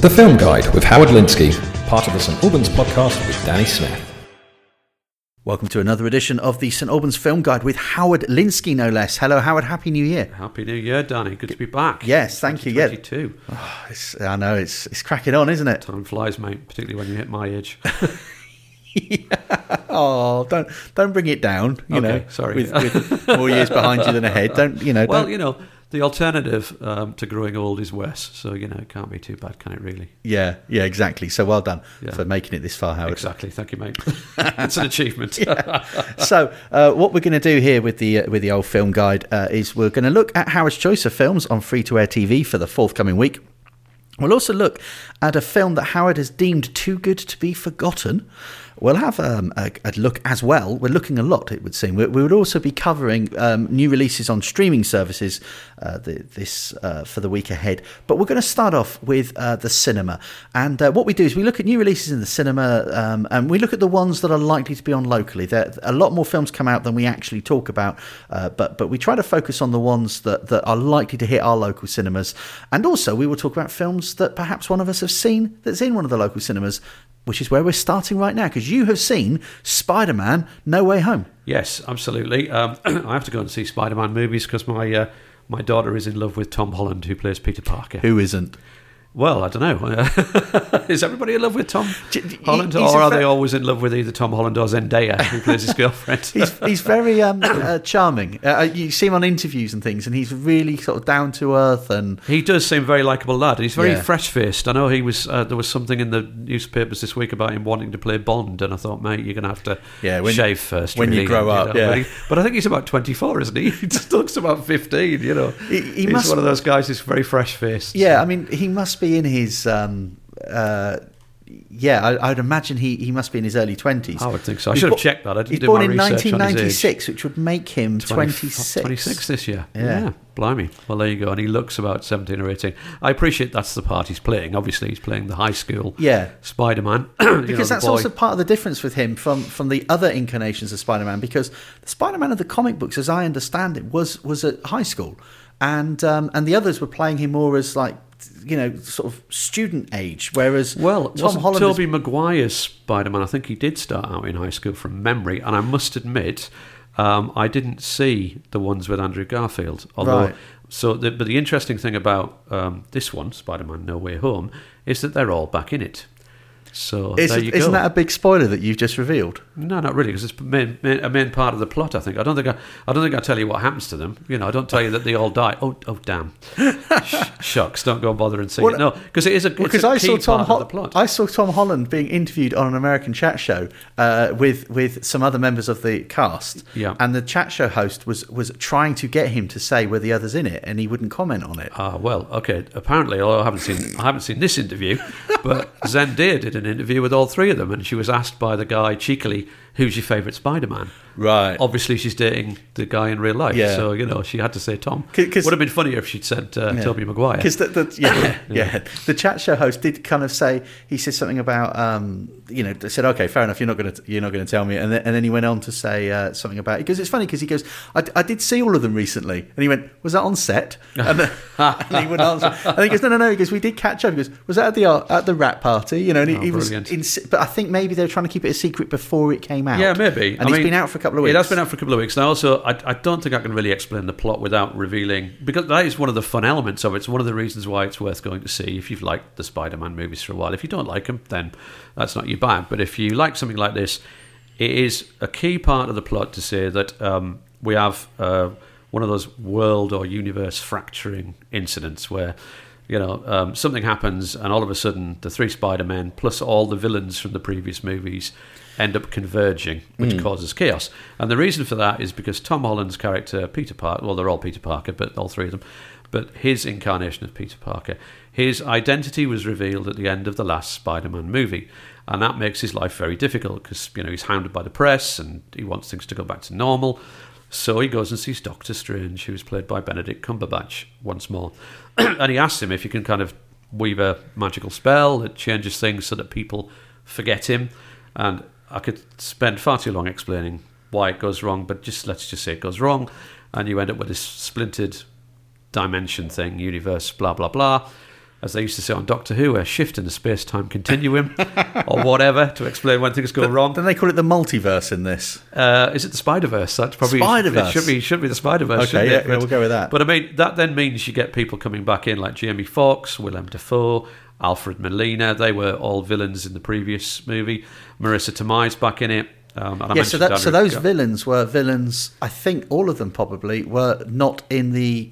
The Film Guide with Howard Linskey, part of the St Albans podcast with Danny Smith. Welcome to another edition of the St Albans Film Guide with Howard Linskey, no less. Hello, Howard. Happy New Year. Happy New Year, Danny. Good to be back. Yes, thank you. Yeah, 22. it's, I know it's it's cracking on, isn't it? Time flies, mate, particularly when you hit my age. Oh, don't don't bring it down. You Okay, know, sorry. With, with more years behind you than ahead. Don't you know? well, don't, you know, the alternative um, to growing old is worse. So, you know, it can't be too bad, can it really? yeah, yeah, exactly. So well done Yeah. for making it this far, Howard. Exactly. Thank you, mate. it's an achievement. so, uh, what we're going to do here with the uh, with the old film guide uh, is we're going to look at Howard's choice of films on free to air TV for the forthcoming week. We'll also look at a film that Howard has deemed too good to be forgotten. We'll have um, a, a look as well. We're looking a lot, it would seem. We, we would also be covering um, new releases on streaming services uh, the, this uh, for the week ahead. But we're going to start off with uh, the cinema. And uh, what we do is we look at new releases in the cinema um, and we look at the ones that are likely to be on locally. There, a lot more films come out than we actually talk about, uh, but but we try to focus on the ones that, that are likely to hit our local cinemas. And also, we will talk about films that perhaps one of us have seen that's in one of the local cinemas, which is where we're starting right now, because you have seen Spider Man No Way Home. yes, absolutely. Um, I have to go and see Spider Man movies because my, uh, my daughter is in love with Tom Holland, who plays Peter Parker. Who isn't? Well, I don't know. is everybody in love with Tom Holland, he's or are they always in love with either Tom Holland or Zendaya, who plays his girlfriend? He's, he's very um, uh, charming. Uh, you see him on interviews and things, and he's really sort of down to earth and He does seem a very likable lad. and He's very Yeah. fresh faced. I know he was. Uh, there was something in the newspapers this week about him wanting to play Bond, and I thought, mate, you're going to have to Yeah, when- shave first. when you really, grow up, yeah. But, he- but I think he's about 24, isn't he? He just looks about 15. You know, He- he he's must- one of those guys who's very fresh faced. Yeah, I mean, he must be in his. Um, uh, yeah, I, I'd imagine he, he must be in his early twenties. I would think so. I should have checked that. I didn't he's do born my in research on his age. 1996, which would make him 26. 26 this year. Yeah. blimey. Well, there you go. And he looks about 17 or 18. I appreciate that's the part he's playing. Obviously, he's playing the high school Yeah. Spider Man. Because that's also part of the difference with him from, from the other incarnations of Spider-Man. Because the Spider-Man of the comic books, as I understand it, was was at high school, and um, and the others were playing him more as like you know sort of student age. Whereas Well, Tom wasn't Holland is- Tobey Maguire's Spider Man. I think he did start out in high school from memory, and I must admit, um, I didn't see the ones with Andrew Garfield. Although, Right. so the, but the interesting thing about um, this one, Spider Man No Way Home, is that they're all back in it. So Is, there you isn't go. that a big spoiler that you've just revealed? No, not really, because it's main, main, a main part of the plot. I think. I don't think I, I don't think I tell you what happens to them. You know, I don't tell you that they all die. Oh, oh, damn! Sh- shucks! Don't go and bother and see Well, it. No, because it is a because a I saw Tom part Hol- of the plot. I saw Tom Holland being interviewed on an American chat show uh, with with some other members of the cast. Yeah. and the chat show host was was trying to get him to say were the others in it, and he wouldn't comment on it. Ah, well, okay. Apparently, although I haven't seen I haven't seen this interview, but Zendaya did an interview with all three of them, and she was asked by the guy cheekily, "Who's your favourite Spider-Man?" Right. Obviously, she's dating the guy in real life, Yeah. so you know she had to say Tom. Would have been funnier if she'd said uh, Tobey Maguire. Because the, the, yeah, yeah, the chat show host did kind of say he said something about um, you know they said okay fair enough you're not going to you're not going to tell me and then, and then he went on to say uh, something about because it's funny because he goes I, I did see all of them recently and he went was that on set and, then, and he wouldn't answer and he goes no no no he goes we did catch up he goes was that at the art- at the rat party you know and Oh, he was brilliant. in, but I think maybe they were trying to keep it a secret before it came out Yeah, maybe. and I it's mean, been out for a couple of weeks It has been out for a couple of weeks. And also, I, I don't think I can really explain the plot without revealing, because that is one of the fun elements of it. It's one of the reasons why it's worth going to see if you've liked the Spider Man movies for a while. If you don't like them, then that's not your bag. But if you like something like this, it is a key part of the plot to say that um, we have uh, one of those world or universe fracturing incidents where you know, um, something happens, and all of a sudden, the three Spider Men plus all the villains from the previous movies end up converging, which hmm. causes chaos. And the reason for that is because Tom Holland's character, Peter Parker, well, they're all Peter Parker, but all three of them, but his incarnation of Peter Parker, his identity was revealed at the end of the last Spider Man movie. And that makes his life very difficult because, you know, he's hounded by the press and he wants things to go back to normal. So he goes and sees Doctor Strange, who's played by Benedict Cumberbatch once more. and he asks him if he can kind of weave a magical spell that changes things so that people forget him. And I could spend far too long explaining why it goes wrong, but just let's just say it goes wrong. And you end up with this splintered dimension thing, universe, blah, blah, blah. as they used to say on Doctor Who, a shift in the space time continuum or whatever to explain when things go wrong. Then they call it the multiverse in this. Uh, is it the Spider Verse? That's probably Spider-Verse. It should be should be the Spider Verse. Okay, yeah, yeah, we'll go with that. But I mean, that then means you get people coming back in like Jamie Foxx, Willem Dafoe, Alfred Molina. They were all villains in the previous movie. Marisa Tomei's back in it. Um, Yeah, so, that, so those villains were villains. I think all of them probably were not in the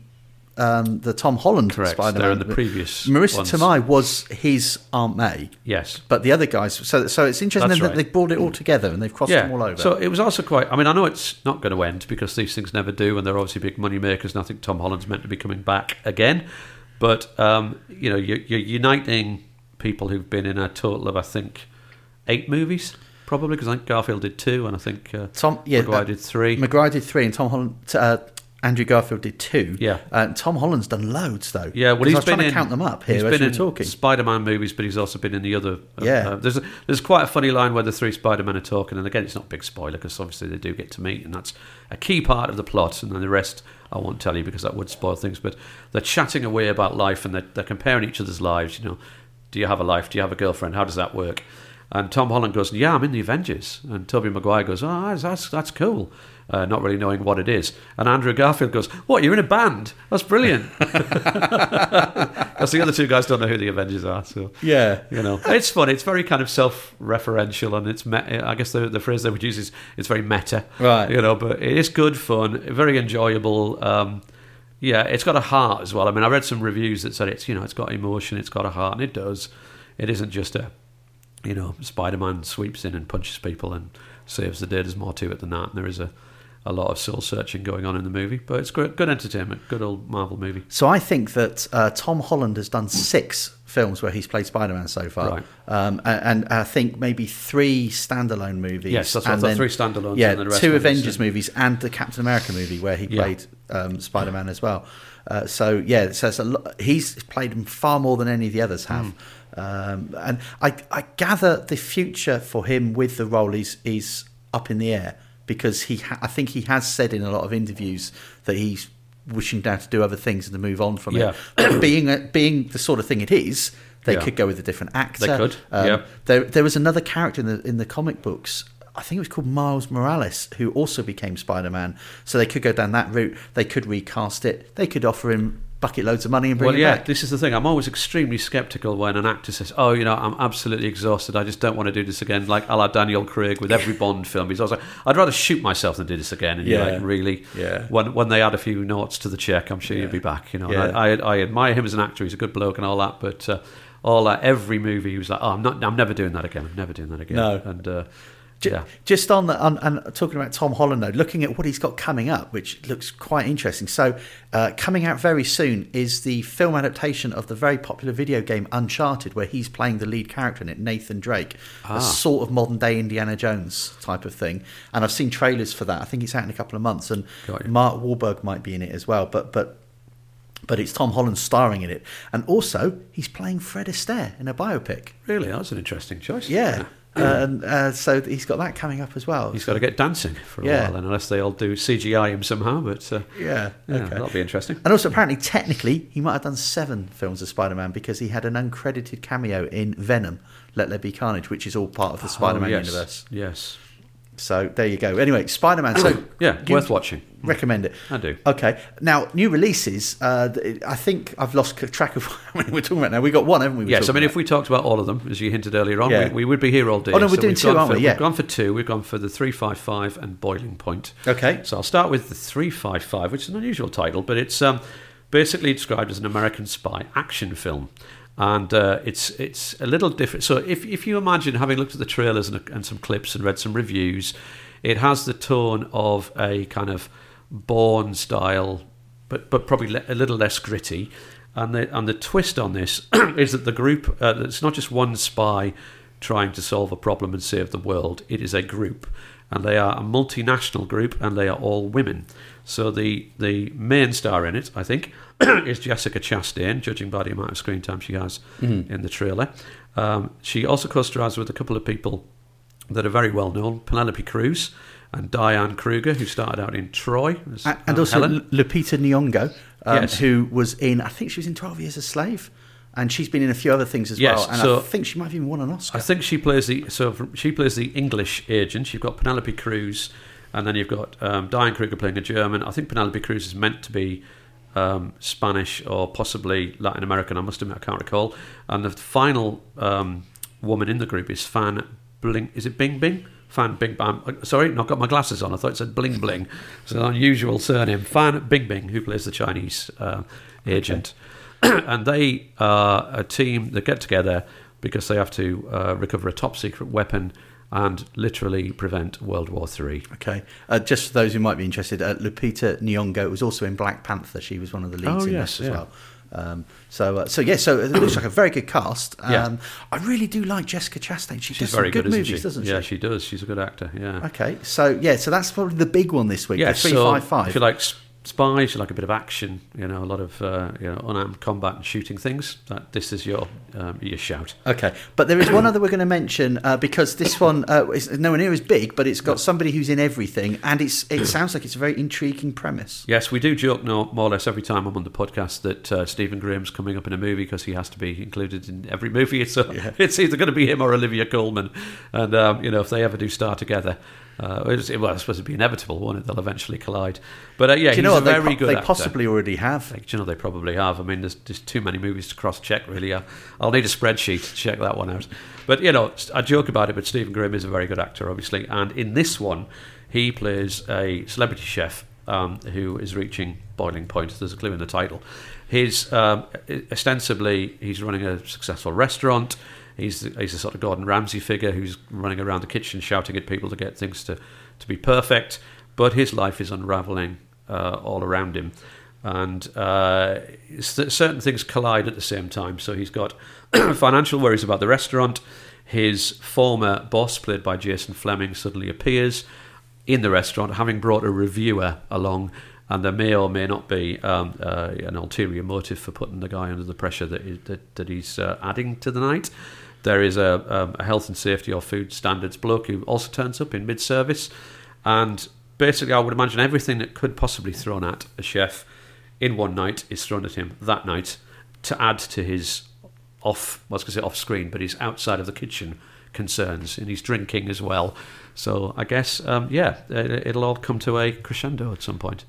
um, the Tom Holland Correct, Spider-Man. they're in the previous Marisa ones. Tomei was his Aunt May, Yes. but the other guys. So, so it's interesting That's that right. they brought it all together and they've crossed them all over. So it was also quite. I mean, I know it's not going to end because these things never do, and they're obviously big money makers. And I think Tom Holland's meant to be coming back again. But um, you know, you're, you're uniting people who've been in a total of I think eight movies, probably because I think Garfield did two, and I think uh, Tom, yeah, Maguire uh, did three. Maguire did three, and Tom Holland, uh, Andrew Garfield did two. Yeah. uh, Tom Holland's done loads though. Yeah, well, he's I was trying been to in, count them up here He's as been in talking. Spider-Man movies, but he's also been in the other. uh, Yeah. uh, there's a, there's quite a funny line where the three Spider-Men are talking, and again, it's not a big spoiler because obviously they do get to meet, and that's a key part of the plot. And then the rest I won't tell you because that would spoil things. But they're chatting away about life, and they're, they're comparing each other's lives. You know, do you have a life? Do you have a girlfriend? How does that work? And Tom Holland goes, "Yeah, I'm in the Avengers." And Tobey Maguire goes, "Oh, that's that's, that's cool." Uh, not really knowing what it is. And Andrew Garfield goes, "What? You're in a band? That's brilliant." Because the other two guys don't know who the Avengers are. So Yeah. you know, it's fun. It's very kind of self-referential, and it's. Me- I guess the the phrase they would use is it's very meta, Right. You know, but it is good fun, very enjoyable. Um, yeah, it's got a heart as well. I mean, I read some reviews that said it's you know it's got emotion, it's got a heart, and it does. It isn't just a you know Spider-Man sweeps in and punches people and saves the day. There's more to it than that. And there is a a lot of soul searching going on in the movie, but it's good, good entertainment, good old Marvel movie. So I think that uh, Tom Holland has done six films where he's played Spider-Man so far, Right. um, and, and I think maybe three standalone movies. Yes, that's what I thought, three standalones Yeah, and the rest two Avengers movies and the Captain America movie where he Yeah. played um, Spider-Man as well. Uh, so yeah, so lot, he's played him far more than any of the others have. Hmm. Um, and I, I gather the future for him with the role is is up in the air because he ha- I think he has said in a lot of interviews that he's wishing now to do other things and to move on from Yeah. it. But being a, being the sort of thing it is, they Yeah. could go with a different actor. They could, Um, yeah. There there was another character in the in the comic books. I think it was called Miles Morales, who also became Spider Man. So they could go down that route. They could recast it. They could offer him bucket loads of money and bring well, it yeah, back. this is the thing. I'm always extremely skeptical when an actor says, "Oh, you know, I'm absolutely exhausted. I just don't want to do this again." Like a la Daniel Craig with every Bond film. He's always like, "I'd rather shoot myself than do this again." And you're like, "Really?" Yeah. When when they add a few notes to the check, I'm sure you'll be back. You know, Yeah. I, I I admire him as an actor. He's a good bloke and all that, but. Uh, all that every movie he was like, oh, I'm not, I'm never doing that again. I'm never doing that again. No. and uh, yeah, Just on the on, and talking about Tom Holland though, looking at what he's got coming up, which looks quite interesting. So, uh, coming out very soon is the film adaptation of the very popular video game Uncharted, where he's playing the lead character in it, Nathan Drake, Ah. a sort of modern day Indiana Jones type of thing. And I've seen trailers for that. I think it's out in a couple of months, and Mark Wahlberg might be in it as well. But but but it's Tom Holland starring in it, and also he's playing Fred Astaire in a biopic. really, that was an interesting choice. Yeah. And uh, so he's got that coming up as well. He's got to get dancing for a Yeah. while, then, unless they all do CGI him somehow. But uh, Yeah, yeah, okay. that'll be interesting. And also, apparently, technically, he might have done seven films of Spider-Man because he had an uncredited cameo in Venom: Let There Be Carnage, which is all part of the Spider-Man Oh, yes. universe. Yes. So there you go. Anyway, Spider-Man. So Yeah, worth watching. Recommend it. I do. Okay. Now, new releases. Uh, I think I've lost track of how many we're talking about now. We got one, haven't we? Yes, I mean, about? if we talked about all of them, as you hinted earlier on, Yeah. we, we would be here all day. Oh, no, we're doing two, aren't for, we? Yeah. We've gone for two. We've gone for the 355 and Boiling Point. Okay. So I'll start with the 355, which is an unusual title, but it's um, basically described as an American spy action film. And uh, it's it's a little different. So if, if you imagine having looked at the trailers and, and some clips and read some reviews, it has the tone of a kind of Bourne style, but but probably le- a little less gritty. And the and the twist on this is that the group uh, it's not just one spy trying to solve a problem and save the world. It is a group, and they are a multinational group, and they are all women. So the the main star in it, I think, is Jessica Chastain, judging by the amount of screen time she has in the trailer. Um, she also co-stars with a couple of people that are very well known: Penelope Cruz and Diane Kruger, who started out in Troy, and uh, also Helen. Lupita Nyong'o, um, Yes. who was in. I think she was in Twelve Years a Slave. And she's been in a few other things as Yes, well. And so- I think she might have even won an Oscar. I think she plays the so from- she plays the English agent. You've got Penelope Cruz, and then you've got um, Diane Kruger playing a German. I think Penelope Cruz is meant to be um, Spanish or possibly Latin American. I must admit I can't recall. And the final um, woman in the group is Fan Bling. Is it Bing Bing? Fan Bing Bang. uh, Sorry, not got my glasses on. I thought it said Bling Bling. It's an unusual surname. Fan Bing Bing, who plays the Chinese uh, agent. and they are a team that get together because they have to uh, recover a top secret weapon and literally prevent World War Three. Okay. Uh, just for those who might be interested, uh, Lupita Nyong'o was also in Black Panther. She was one of the leads Oh, in yes, this as yeah. well. Um, so, uh, so yeah, so it looks like a very good cast. Um, Yeah. I really do like Jessica Chastain. She She's does very some good, good, isn't movies, she? doesn't yeah, she? she does. She's a good actor. Yeah. Okay, so yeah, so that's probably the big one this week. yeah. three so five five. if you like spies, you like a bit of action, you know, a lot of uh, you know unarmed combat and shooting things. That this is your um, your shout. Okay, but there is one other we're going to mention uh, because this one uh, is nowhere near as big, but it's got somebody who's in everything, and it's it sounds like it's a very intriguing premise. Yes, we do joke no, more or less every time I'm on the podcast that uh, Stephen Graham's coming up in a movie because he has to be included in every movie. It's, uh, it's either going to be him or Olivia Colman. And, um, you know, if they ever do star together, uh, it's, well, it's supposed to be inevitable, won't it? They'll eventually collide. But uh, yeah, Do you know he's what a they, very po- good they actor. possibly already have? Like, do you know, they probably have. I mean, there's just too many movies to cross check, really. I'll, I'll need a spreadsheet to check that one out. But, you know, I joke about it, but Stephen Graham is a very good actor, obviously. And in this one, he plays a celebrity chef um, who is reaching boiling point. There's a clue in the title. He's um, ostensibly, he's running a successful restaurant. He's, he's a sort of Gordon Ramsay figure who's running around the kitchen shouting at people to get things to, to be perfect. But his life is unraveling uh, all around him. And uh, certain things collide at the same time. So he's got financial worries about the restaurant. His former boss, played by Jason Flemyng, suddenly appears in the restaurant, having brought a reviewer along. And there may or may not be um, uh, an ulterior motive for putting the guy under the pressure that, he, that, that he's uh, adding to the night. There is a, a health and safety or food standards bloke who also turns up in mid service. And basically, I would imagine everything that could possibly thrown at a chef in one night is thrown at him that night to add to his off, I was going to say off screen, but his outside of the kitchen concerns. And he's drinking as well. So I guess, um, yeah, it'll all come to a crescendo at some point.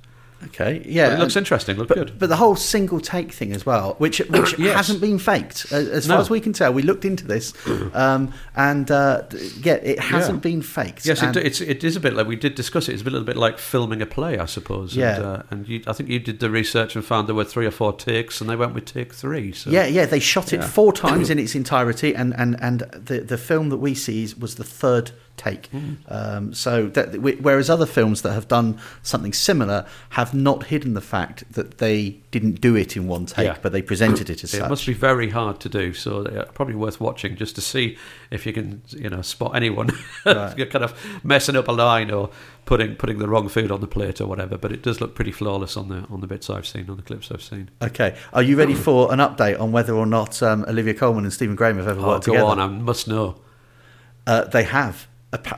Okay, yeah, it looks and- interesting, look but, good. But the whole single take thing as well, which which Yes. hasn't been faked, as, as far as we can tell. We looked into this, um, and uh, yeah, it hasn't Yeah. been faked. Yes, it, it's it is a bit like we did discuss it. It's a little bit like filming a play, I suppose. Yeah. And, uh, and you, I think you did the research and found there were three or four takes, and they went with take three. So Yeah, yeah, they shot it Yeah. four times in its entirety, and and and the the film that we see is- was the third take. Hmm. Um, so that whereas other films that have done something similar have not hidden the fact that they didn't do it in one take, Yeah. but they presented it as It such. must be very hard to do, so uh, probably worth watching just to see if you can, you know, spot anyone Right. Kind of messing up a line or putting putting the wrong food on the plate or whatever. But it does look pretty flawless on the on the bits I've seen, on the clips I've seen. Okay, are you ready for an update on whether or not um, Olivia Colman and Stephen Graham have ever Oh, worked go together? on, I must know. Uh, they have.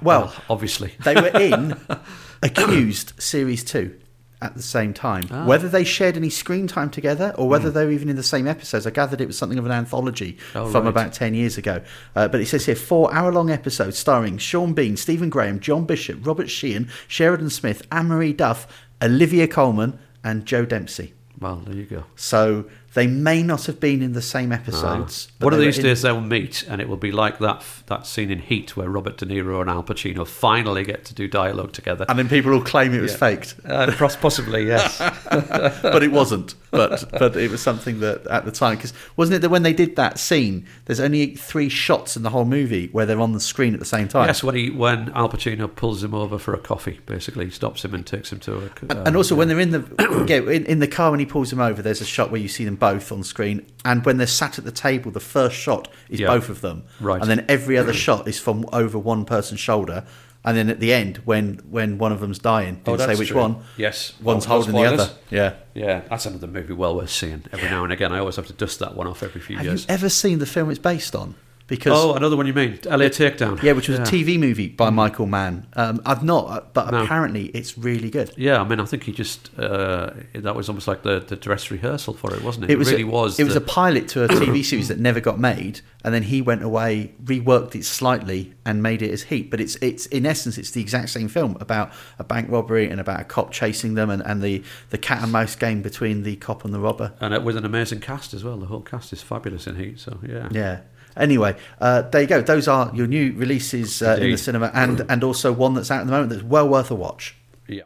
Well, obviously, they were in Accused Series 2 at the same time. Ah. Whether they shared any screen time together or whether they were even in the same episodes, I gathered it was something of an anthology Oh, from right. about 10 years ago. Uh, but it says here four hour long episodes starring Sean Bean, Stephen Graham, John Bishop, Robert Sheehan, Sheridan Smith, Anne Marie Duff, Olivia Colman, and Joe Dempsie. well, there you go. So they may not have been in the same episodes. but Ah. One of these in- days they'll meet, and it will be like that that scene in Heat where Robert De Niro and Al Pacino finally get to do dialogue together. And then people will claim it was Yeah. faked. Uh, possibly, yes. but it wasn't. But but it was something that at the time, because wasn't it that when they did that scene, there's only three shots in the whole movie where they're on the screen at the same time. yes, when he when Al Pacino pulls him over for a coffee, basically he stops him and takes him to a. And, and also when they're in the yeah, in, in the car when he pulls him over, there's a shot where you see them both on screen, and when they're sat at the table, the first shot is Yeah. both of them, Right. And then every other shot is from over one person's shoulder, and then at the end, when when one of them's dying, Oh, didn't say which true. one. Yes, One's Well, holding the other. Yeah. Yeah, that's another movie well worth seeing every now and again. I always have to dust that one off every few Have years. you ever seen the film it's based on? Because Oh, another one you mean? LA Takedown. yeah, which was a TV movie by Michael Mann. Um, I've not, but No. apparently it's really good. Yeah, I mean, I think he just uh, that was almost like the, the dress rehearsal for it, wasn't it? It was really a, was. It was a pilot to a TV series that never got made, and then he went away, reworked it slightly, and made it as Heat. But it's it's in essence it's the exact same film about a bank robbery and about a cop chasing them, and, and the the cat and mouse game between the cop and the robber. and it with an amazing cast as well. The whole cast is fabulous in Heat. So yeah, Yeah. Anyway, uh, there you go. Those are your new releases uh, in the cinema, and and also one that's out at the moment that's well worth a watch. yeah.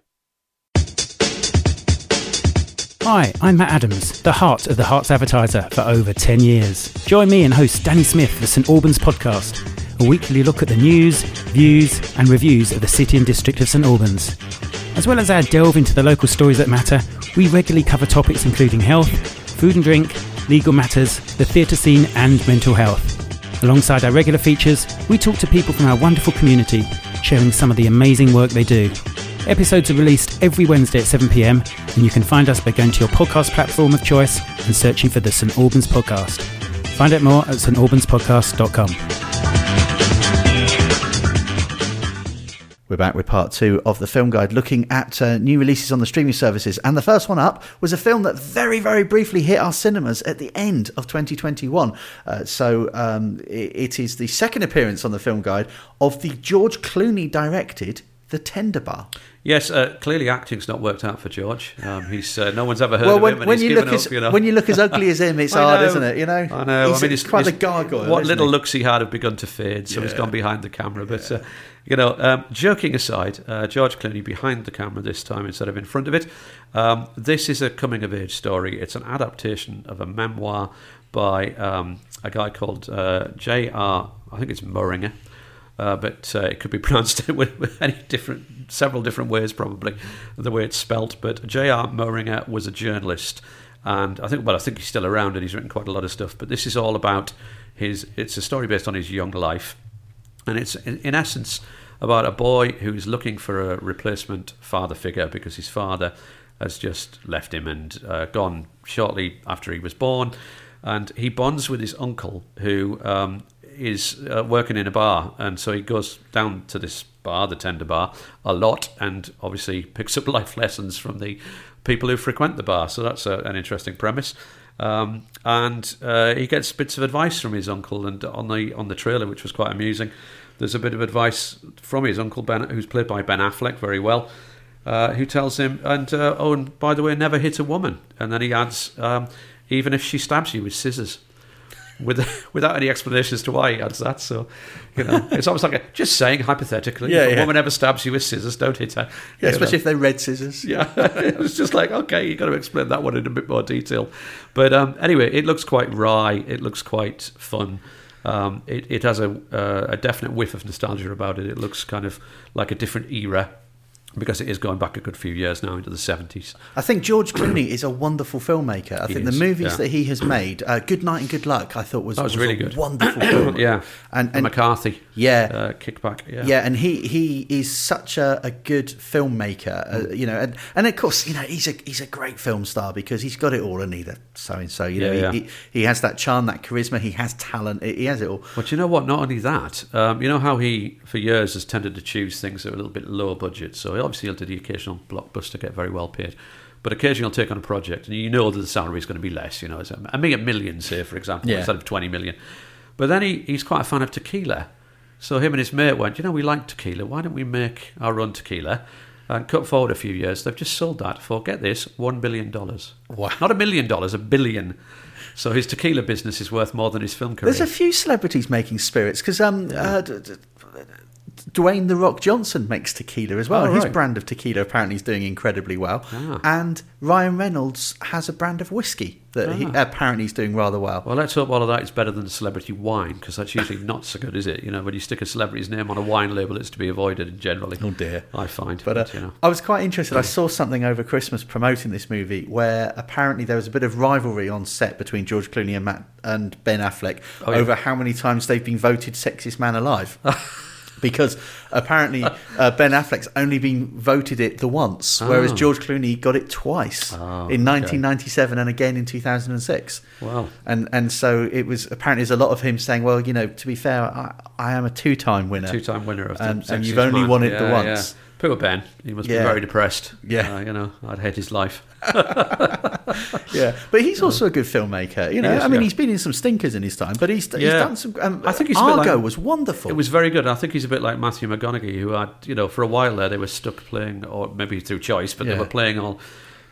Hi, I'm Matt Adams, the heart of the Herts advertiser for over 10 years. Join me and host Danny Smith for St Albans podcast, a weekly look at the news, views, and reviews of the city and district of St Albans. As well as our delve into the local stories that matter, we regularly cover topics including health, food and drink, legal matters, the theatre scene, and mental health. Alongside our regular features, we talk to people from our wonderful community, sharing some of the amazing work they do. Episodes are released every Wednesday at 7pm, and you can find us by going to your podcast platform of choice and searching for the St Albans Podcast. Find out more at stalbanspodcast.com. We're back with part two of the film guide, looking at uh, new releases on the streaming services. And the first one up was a film that very, very briefly hit our cinemas at the end of 2021. Uh, so um, it, it is the second appearance on the film guide of the George Clooney directed The Tender Bar. Yes, uh, clearly acting's not worked out for George. Um, he's uh, no one's ever heard Well, of him, and when he's you given look as up. You know, when you look as ugly as him, it's hard, know. isn't it? You know, I know. He's I mean, he's, quite a gargoyle. What little he? looks he had have begun to fade, so he's gone behind the camera. But uh, you know, um, joking aside, uh, George Clooney behind the camera this time instead of in front of it. Um, this is a coming of age story. It's an adaptation of a memoir by um, a guy called uh, J.R. I think it's Moehringer. Uh, but uh, it could be pronounced with, any different, several different ways, probably the way it's spelt. But J.R. Moehringer was a journalist, and I think, well, I think he's still around, and he's written quite a lot of stuff. But this is all about his. It's a story based on his young life, and it's in, in essence about a boy who's looking for a replacement father figure because his father has just left him and uh, gone shortly after he was born, and he bonds with his uncle who um, is uh, working in a bar, and so he goes down to this bar, the Tender Bar, a lot, and obviously picks up life lessons from the people who frequent the bar. So that's a, an interesting premise. Um, and uh, he gets bits of advice from his uncle, and on the on the trailer, which was quite amusing, there's a bit of advice from his uncle Ben, who's played by Ben Affleck very well, uh, who tells him, and uh, oh, and by the way, never hit a woman. And then he adds, um, even if she stabs you with scissors. With, without any explanation as to why he adds that, so you know, it's almost like a, just saying hypothetically, Yeah, if a yeah. woman ever stabs you with scissors, don't hit her. Yeah, especially know. if they're red scissors. Yeah, it was just like, okay, you've got to explain that one in a bit more detail. But um, anyway, it looks quite wry. It looks quite fun. Um, it, it has a, uh, a definite whiff of nostalgia about it. It looks kind of like a different era because it is going back a good few years now into the 70s. I think George Clooney is a wonderful filmmaker. I He think is, the movies yeah. that he has made, uh, Good Night and Good Luck, I thought was, That was really a good. wonderful film. yeah, And- and, and- McCarthy. Yeah. uh, kickback. Yeah, Yeah, and he, he is such a, a good filmmaker, uh, you know, and, and of course, you know, he's a he's a great film star because he's got it all, and either so and so, you know, Yeah, he, he, he has that charm, that charisma, he has talent, he has it all. But you know what? Not only that, um, you know how he, for years, has tended to choose things that are a little bit lower budget. So obviously he'll do the occasional blockbuster, get very well paid. But occasionally he'll take on a project, and you know that the salary is going to be less. You know, it's a, a million say for example, Yeah. instead of twenty million. But then he, he's quite a fan of tequila. So him and his mate went, you know, we like tequila. Why don't we make our own tequila? And cut forward a few years, they've just sold that for get this one billion dollars. Wow. Not a million dollars, a billion. So his tequila business is worth more than his film career. There's a few celebrities making spirits because um, uh, d- d- Dwayne the Rock Johnson makes tequila as well. Oh, His right. brand of tequila apparently is doing incredibly well, Ah. and Ryan Reynolds has a brand of whiskey that he, Ah. apparently is doing rather well. Well, let's hope all of that is better than celebrity wine, because that's usually not so good, is it? You know, when you stick a celebrity's name on a wine label, it's to be avoided generally. Oh, dear. I find. But uh, you know. I was quite interested. I saw something over Christmas promoting this movie where apparently there was a bit of rivalry on set between George Clooney and Matt and Ben Affleck Oh, yeah. over how many times they've been voted sexiest man alive. because apparently uh, Ben Affleck's only been voted it the once, whereas Oh. George Clooney got it twice Oh, in okay. 1997 and again in 2006. Wow. And and so it was apparently there's a lot of him saying, well, you know, to be fair, I, I am a two-time winner. Two-time winner of the And- and you've only won it the once. yeah. Poor Ben. He must Yeah. be very depressed. Yeah. Uh, you know, I'd hate his life. Yeah, but he's also a good filmmaker. You know, is, I mean, yeah. he's been in some stinkers in his time, but he's, he's Yeah. done some. Um, I think he's Argo like- was wonderful. It was very good. I think he's a bit like Matthew McConaughey, who had, you know, for a while there they were stuck playing, or maybe through choice, but they were playing all,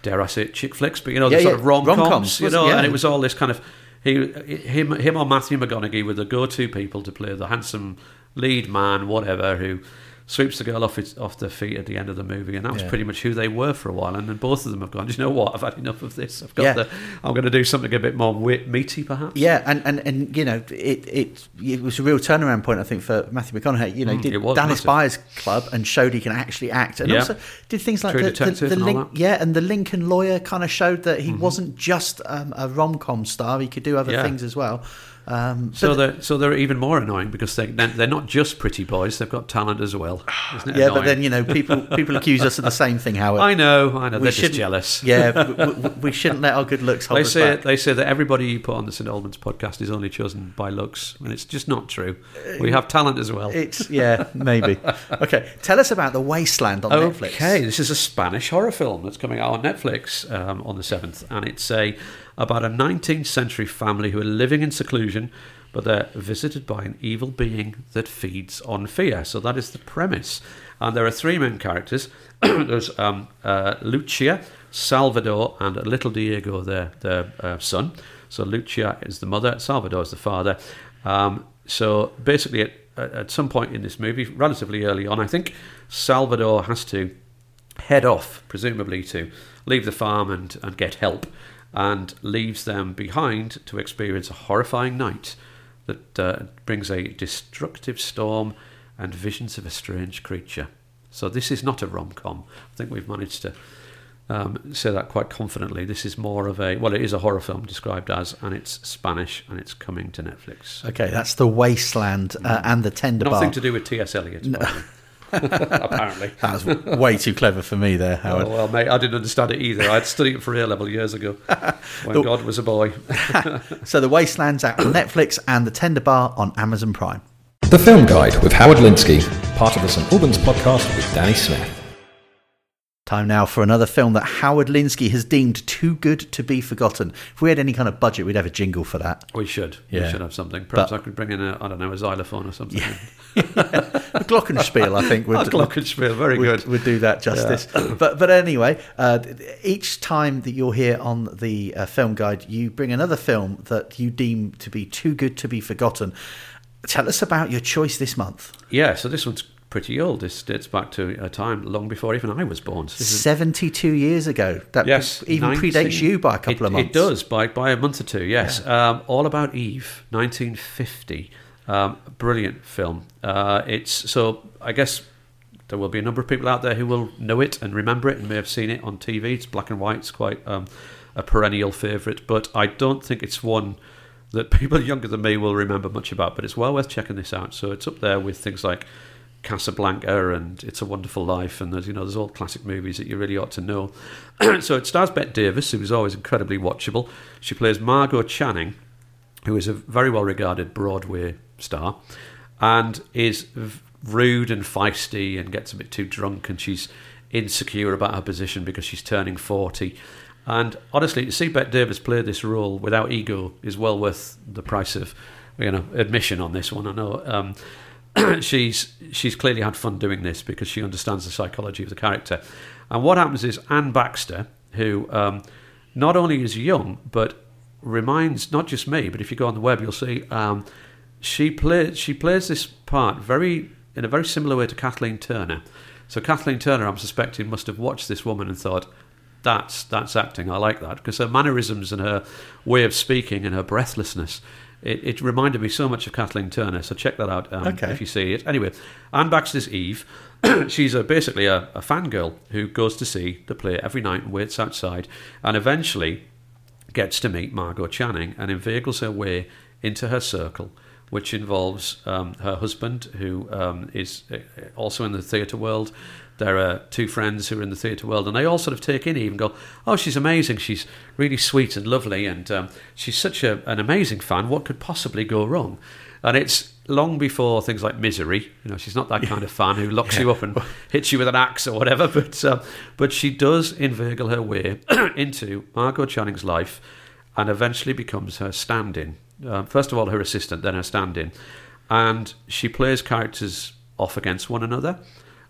dare I say, it, chick flicks, but you know, the sort of rom coms, you know, and it was all this kind of he, him, him or Matthew McConaughey were the go-to people to play the handsome lead man, whatever, who sweeps the girl off its, off their feet at the end of the movie, and that was Yeah. pretty much who they were for a while. And then both of them have gone. Do you know what? I've had enough of this. I've got Yeah. the. I'm going to do something a bit more meaty, perhaps. Yeah, and, and, and you know, it, it it was a real turnaround point, I think, for Matthew McConaughey. You know, he Mm, did was Dallas massive. Buyers Club and showed he can actually act, and Yeah. also did things like True the, the, the Link. Mm-hmm. yeah, and the Lincoln Lawyer kind of showed that he wasn't just um, a rom com star; he could do other things as well. Um, So they're so they're even more annoying because they they're, not just pretty boys; they've got talent as well. Isn't it yeah, but then you know, people people accuse us of the same thing, Howard. I know, I know. We They're just jealous. Yeah, we, we, shouldn't let our good looks hold They us say back. they say that everybody you put on the St Albans podcast is only chosen by looks, and it's just not true. We have talent as well. It's yeah, maybe. Okay, tell us about the Wasteland on Netflix. Okay, this is a Spanish horror film that's coming out on Netflix um, on the seventh, and it's a about a 19th century family who are living in seclusion, but they're visited by an evil being that feeds on fear. So that is the premise, and there are three main characters. There's um, uh, Lucia, Salvador, and little Diego, their their uh, son. So Lucia is the mother, Salvador is the father. Um, so basically, at, at some point in this movie, relatively early on, I think Salvador has to head off, presumably to leave the farm and, and get help, and leaves them behind to experience a horrifying night that uh, brings a destructive storm and visions of a strange creature. So this is not a rom-com. I think we've managed to um, say that quite confidently. This is more of a well, it is a horror film described as, and it's Spanish, and it's coming to Netflix. Okay, that's the Wasteland uh, and the Tender Nothing Bar. to do with T.S. Eliot, way. apparently. That was way too clever for me there, oh, Howard. Oh, well, mate, I didn't understand it either. I'd studied it for A level years ago when God was a boy. So the Wasteland's out on Netflix and the Tender Bar on Amazon Prime. The Film Guide with Howard Linskey, part of the St Albans podcast with Danny Smith. Time now for another film that Howard Linskey has deemed too good to be forgotten. If we had any kind of budget, we'd have a jingle for that. We should. Yeah. We should have something. Perhaps But- I could bring in a, I don't know, a xylophone or something. A Glockenspiel, I think, A would, glockenspiel, very would, good. would do that justice. But but anyway, uh, each time that you're here on the uh, film guide, you bring another film that you deem to be too good to be forgotten. Tell us about your choice this month. Yeah, so this one's pretty old. This dates back to a time long before even I was born. So 72 years ago. That Yes, even 19 predates you by a couple it, of months. It does by by a month or two. Yes, um, all about Eve, 1950. Um, brilliant film. Uh, it's so I guess there will be a number of people out there who will know it and remember it and may have seen it on TV. It's black and white. It's quite um, a perennial favourite, but I don't think it's one that people younger than me will remember much about. But it's well worth checking this out. So it's up there with things like Casablanca and It's a Wonderful Life, and there's you know there's all classic movies that you really ought to know. so it stars Bette Davis, who is always incredibly watchable. She plays Margo Channing, who is a very well regarded Broadway star, and is rude and feisty and gets a bit too drunk, and she's insecure about her position because she's turning forty. And honestly, to see Bette Davis play this role without ego is well worth the price of, you know, admission on this one. I know. Um, she's she's clearly had fun doing this because she understands the psychology of the character. And what happens is Anne Baxter, who um, not only is young but reminds not just me, but if you go on the web, you'll see um, she plays she plays this part very in a very similar way to Kathleen Turner. So Kathleen Turner, I'm suspecting, must have watched this woman and thought. That's that's acting. I like that because her mannerisms and her way of speaking and her breathlessness it, it reminded me so much of Kathleen Turner, so check that out um, Okay. if you see it. Anyway, Anne Baxter's Eve. She's a, basically a, a fangirl who goes to see the play every night and waits outside, and eventually gets to meet Margo Channing and inveigles her way into her circle, which involves um, her husband, who um, is uh, also in the theatre world. There are two friends who are in the theatre world, and they all sort of take in Eve and go, "Oh, she's amazing. She's really sweet and lovely, and um, she's such a, an amazing fan. What could possibly go wrong?" And it's long before things like Misery. You know, she's not that kind of fan who locks you up and hits you with an axe or whatever. But um, but she does inveigle her way into Margo Channing's life, and eventually becomes her stand-in. Uh, first of all, her assistant, then her stand-in, and she plays characters off against one another.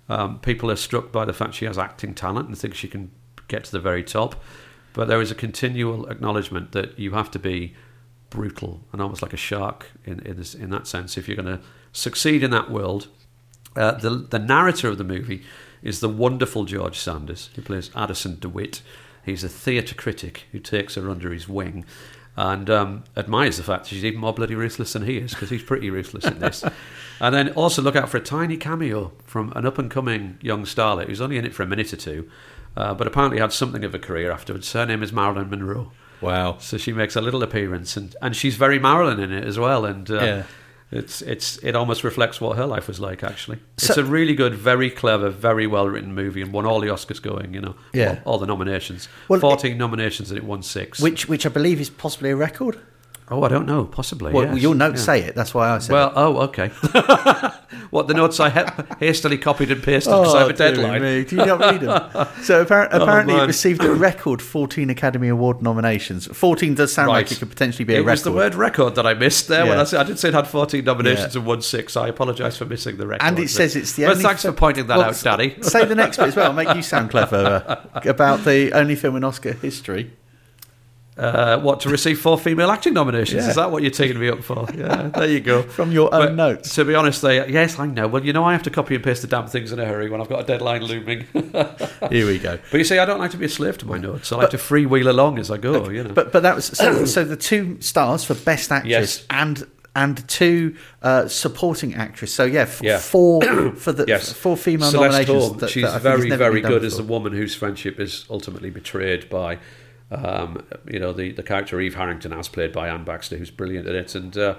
Um, people are struck by the fact she has acting talent and think she can get to the very top. But there is a continual acknowledgement that you have to be brutal and almost like a shark in in, this, in that sense if you're going to succeed in that world. Uh, the the narrator of the movie is the wonderful George Sanders, who plays Addison DeWitt. He's a theatre critic who takes her under his wing and um, admires the fact that she's even more bloody ruthless than he is because he's pretty ruthless in this. and then also look out for a tiny cameo from an up and coming young starlet who's only in it for a minute or two, uh, but apparently had something of a career afterwards. Her name is Marilyn Monroe. Wow. So she makes a little appearance, and, and she's very Marilyn in it as well. And uh, Yeah. It's it's it almost reflects what her life was like. Actually, it's a really good, very clever, very well written movie, and won all the Oscars going. You know, Yeah. all, all the nominations. Well, Fourteen nominations, and it won six. Which which I believe is possibly a record. Oh, I don't know, possibly. Well, yes. your notes Yeah. say it. That's why I said. Well, it. oh, okay. what the notes I ha- hastily copied and pasted because I have a Oh, deadline. me. Do you not read them? so appar- apparently, it man. received a record 14 Academy Award nominations. 14 does sound like it could potentially be a It record. was the word record that I missed there. When I, said, I did say it had 14 nominations Yeah. and won six. I apologise for missing the record. and it but- says it's the Well, only. thanks fi- for pointing that Well, out, Daddy. Say the next bit as well. Make you sound clever uh, about the only film in Oscar history. Uh, what to receive four female acting nominations? Yeah. Is that what you're taking me up for? Yeah, there you go. From your own But notes. To be honest, they yes, I know. Well, you know, I have to copy and paste the damn things in a hurry when I've got a deadline looming. Here we go. But you see, I don't like to be a slave to my notes. I like to freewheel along as I go. You know. But but that was so, so the two stars for best actress Yes. and and two uh, supporting actress. So yeah, f- Yeah. four for the yes, four female Celeste nominations. That- she's that I think has very, very good as the woman whose friendship is ultimately betrayed by, um, you know, the, the character Eve Harrington, as played by Anne Baxter, who's brilliant in it, and uh,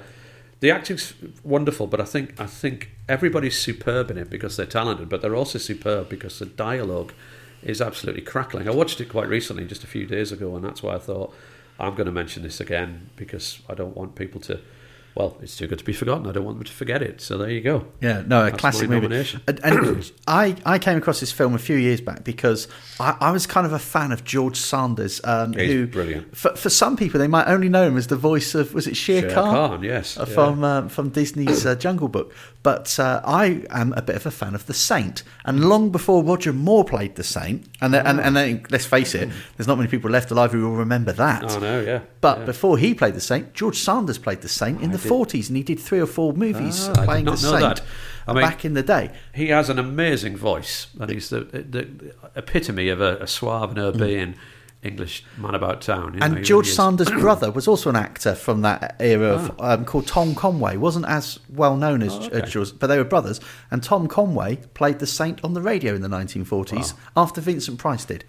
the acting's wonderful. But I think I think everybody's superb in it because they're talented, but they're also superb because the dialogue is absolutely crackling. I watched it quite recently, just a few days ago, and that's why I thought I'm going to mention this again because I don't want people to. Well, it's too good to be forgotten. I don't want them to forget it. So there you go. Yeah, no, a That's classic movie. And, and I, I came across this film a few years back because I, I was kind of a fan of George Sanders, um, who brilliant. For, for some people, they might only know him as the voice of was it Shere, Shere Khan? Khan, yes, Uh, yeah. from um, from Disney's uh, Jungle Book. But uh, I am a bit of a fan of the Saint, and long before Roger Moore played the Saint, and and and then let's face it, there's not many people left alive who will remember that. Oh no, yeah. But yeah. before he played the Saint, George Sanders played the Saint in the 40s, and he did three or four movies Ah, I did playing the know Saint that. I mean- back in the day. he has an amazing voice, and he's the, the epitome of a, a suave and urbane English man about town. you know, And he George really. Sanders' brother was also an actor from that era of, Ah. um, called Tom Conway. wasn't as well known as Oh, uh, okay. George, but they were brothers. And Tom Conway played the Saint on the radio in the 1940s after Vincent Price did.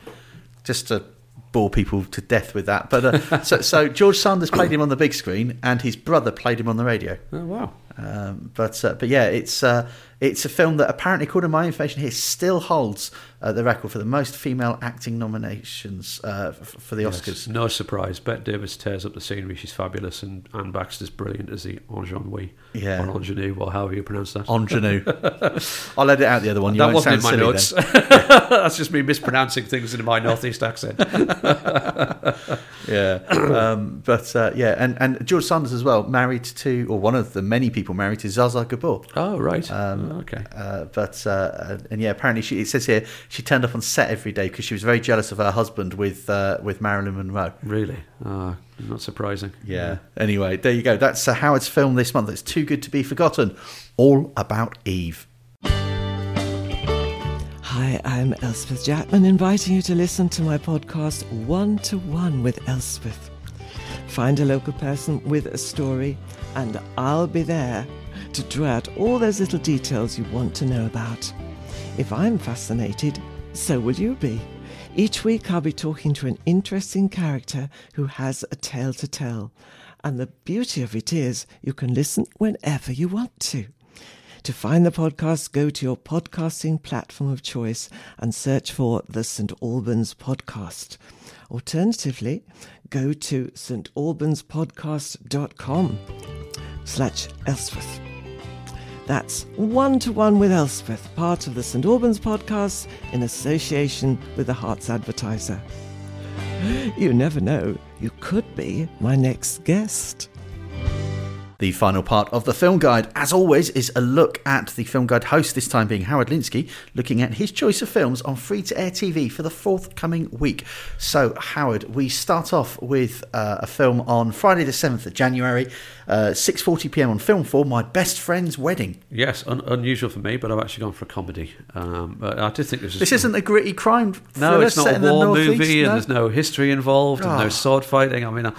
Just to bore people to death with that. But uh, so, so George Sanders played him on the big screen, and his brother played him on the radio. Oh, wow. Um, but uh, but yeah, it's uh, it's a film that apparently, according to my information here, still holds uh, the record for the most female acting nominations uh, f- for the Yes, Oscars. no surprise. Bette Davis tears up the scenery. She's fabulous, and Anne Baxter's brilliant as the ingenue, Yeah. or ingenue, or however you pronounce that. Ingenue. I'll edit out the other one. You that wasn't in my notes. That's just me mispronouncing things in my northeast accent. Yeah, um, but uh, yeah, and, and George Sanders as well, married to, or one of the many people married to Zsa Zsa Gabor. Oh, right. Um, Oh, okay. Uh, but uh, and yeah, apparently she, it says here she turned up on set every day because she was very jealous of her husband with uh, with Marilyn Monroe. Really? Oh, not surprising. Yeah. Anyway, there you go. That's uh, Howard's film this month. It's too good to be forgotten. All about Eve. Hi, I'm Elspeth Jackman, inviting you to listen to my podcast One to One with Elspeth. Find a local person with a story, and I'll be there to draw out all those little details you want to know about. If I'm fascinated, so will you be. Each week, I'll be talking to an interesting character who has a tale to tell. And the beauty of it is you can listen whenever you want to. To find the podcast, go to your podcasting platform of choice and search for the St. Albans Podcast. Alternatively, go to stalbanspodcast.com slash Elspeth. That's One to One with Elspeth, part of the St. Albans Podcast in association with the Herts Advertiser. You never know, you could be my next guest. The final part of the film guide, as always, is a look at the film guide host, this time being Howard Linskey, looking at his choice of films on free to air TV for the forthcoming week. So, Howard, we start off with uh, a film on Friday, the 7th of January, uh, 6.40 pm on Film 4, My Best Friend's Wedding. Yes, un- unusual for me, but I've actually gone for a comedy. Um, but I did think this was. This isn't a gritty crime No, it's not a war movie, and there's no history involved, and Oh. no sword fighting. I mean, I,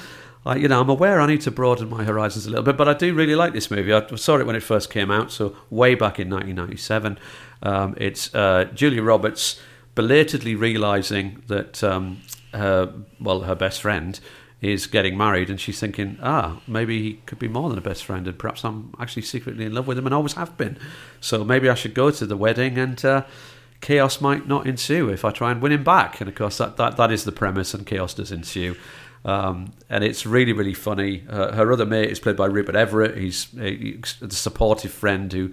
I, you know, I'm aware I need to broaden my horizons a little bit, but I do really like this movie. I saw it when it first came out, so way back in 1997. Um, it's uh, Julia Roberts belatedly realizing that, um, her, well, her best friend is getting married, and she's thinking, ah, maybe he could be more than a best friend, and perhaps I'm actually secretly in love with him, and always have been. So maybe I should go to the wedding and. Uh, chaos might not ensue if I try and win him back. And of course, that, that, that is the premise, and chaos does ensue. Um, and it's really, really funny. Uh, her other mate is played by Rupert Everett. He's a, a supportive friend who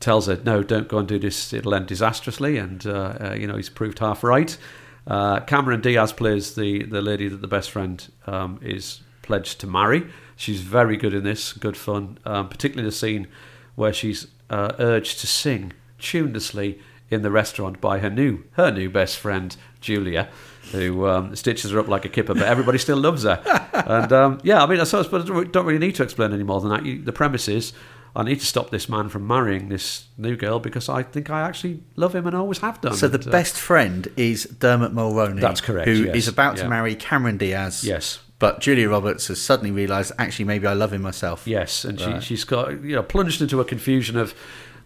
tells her, "No, don't go and do this; it'll end disastrously." And uh, uh, you know, he's proved half right. Uh, Cameron Diaz plays the the lady that the best friend um, is pledged to marry. She's very good in this, good fun, um, particularly the scene where she's uh, urged to sing tunelessly in the restaurant by her new her new best friend Julia, who um, stitches her up like a kipper, but everybody still loves her. And um, yeah, I mean, I suppose, I don't really need to explain any more than that. You, the premise is. I need to stop this man from marrying this new girl because I think I actually love him and always have done. So the And, uh, best friend is Dermot Mulroney. That's correct, Who is yes. about to marry Cameron Diaz. Yes. But Julia Roberts has suddenly realised, actually, maybe I love him myself. Yes, and Right. she, she's got you know plunged into a confusion of,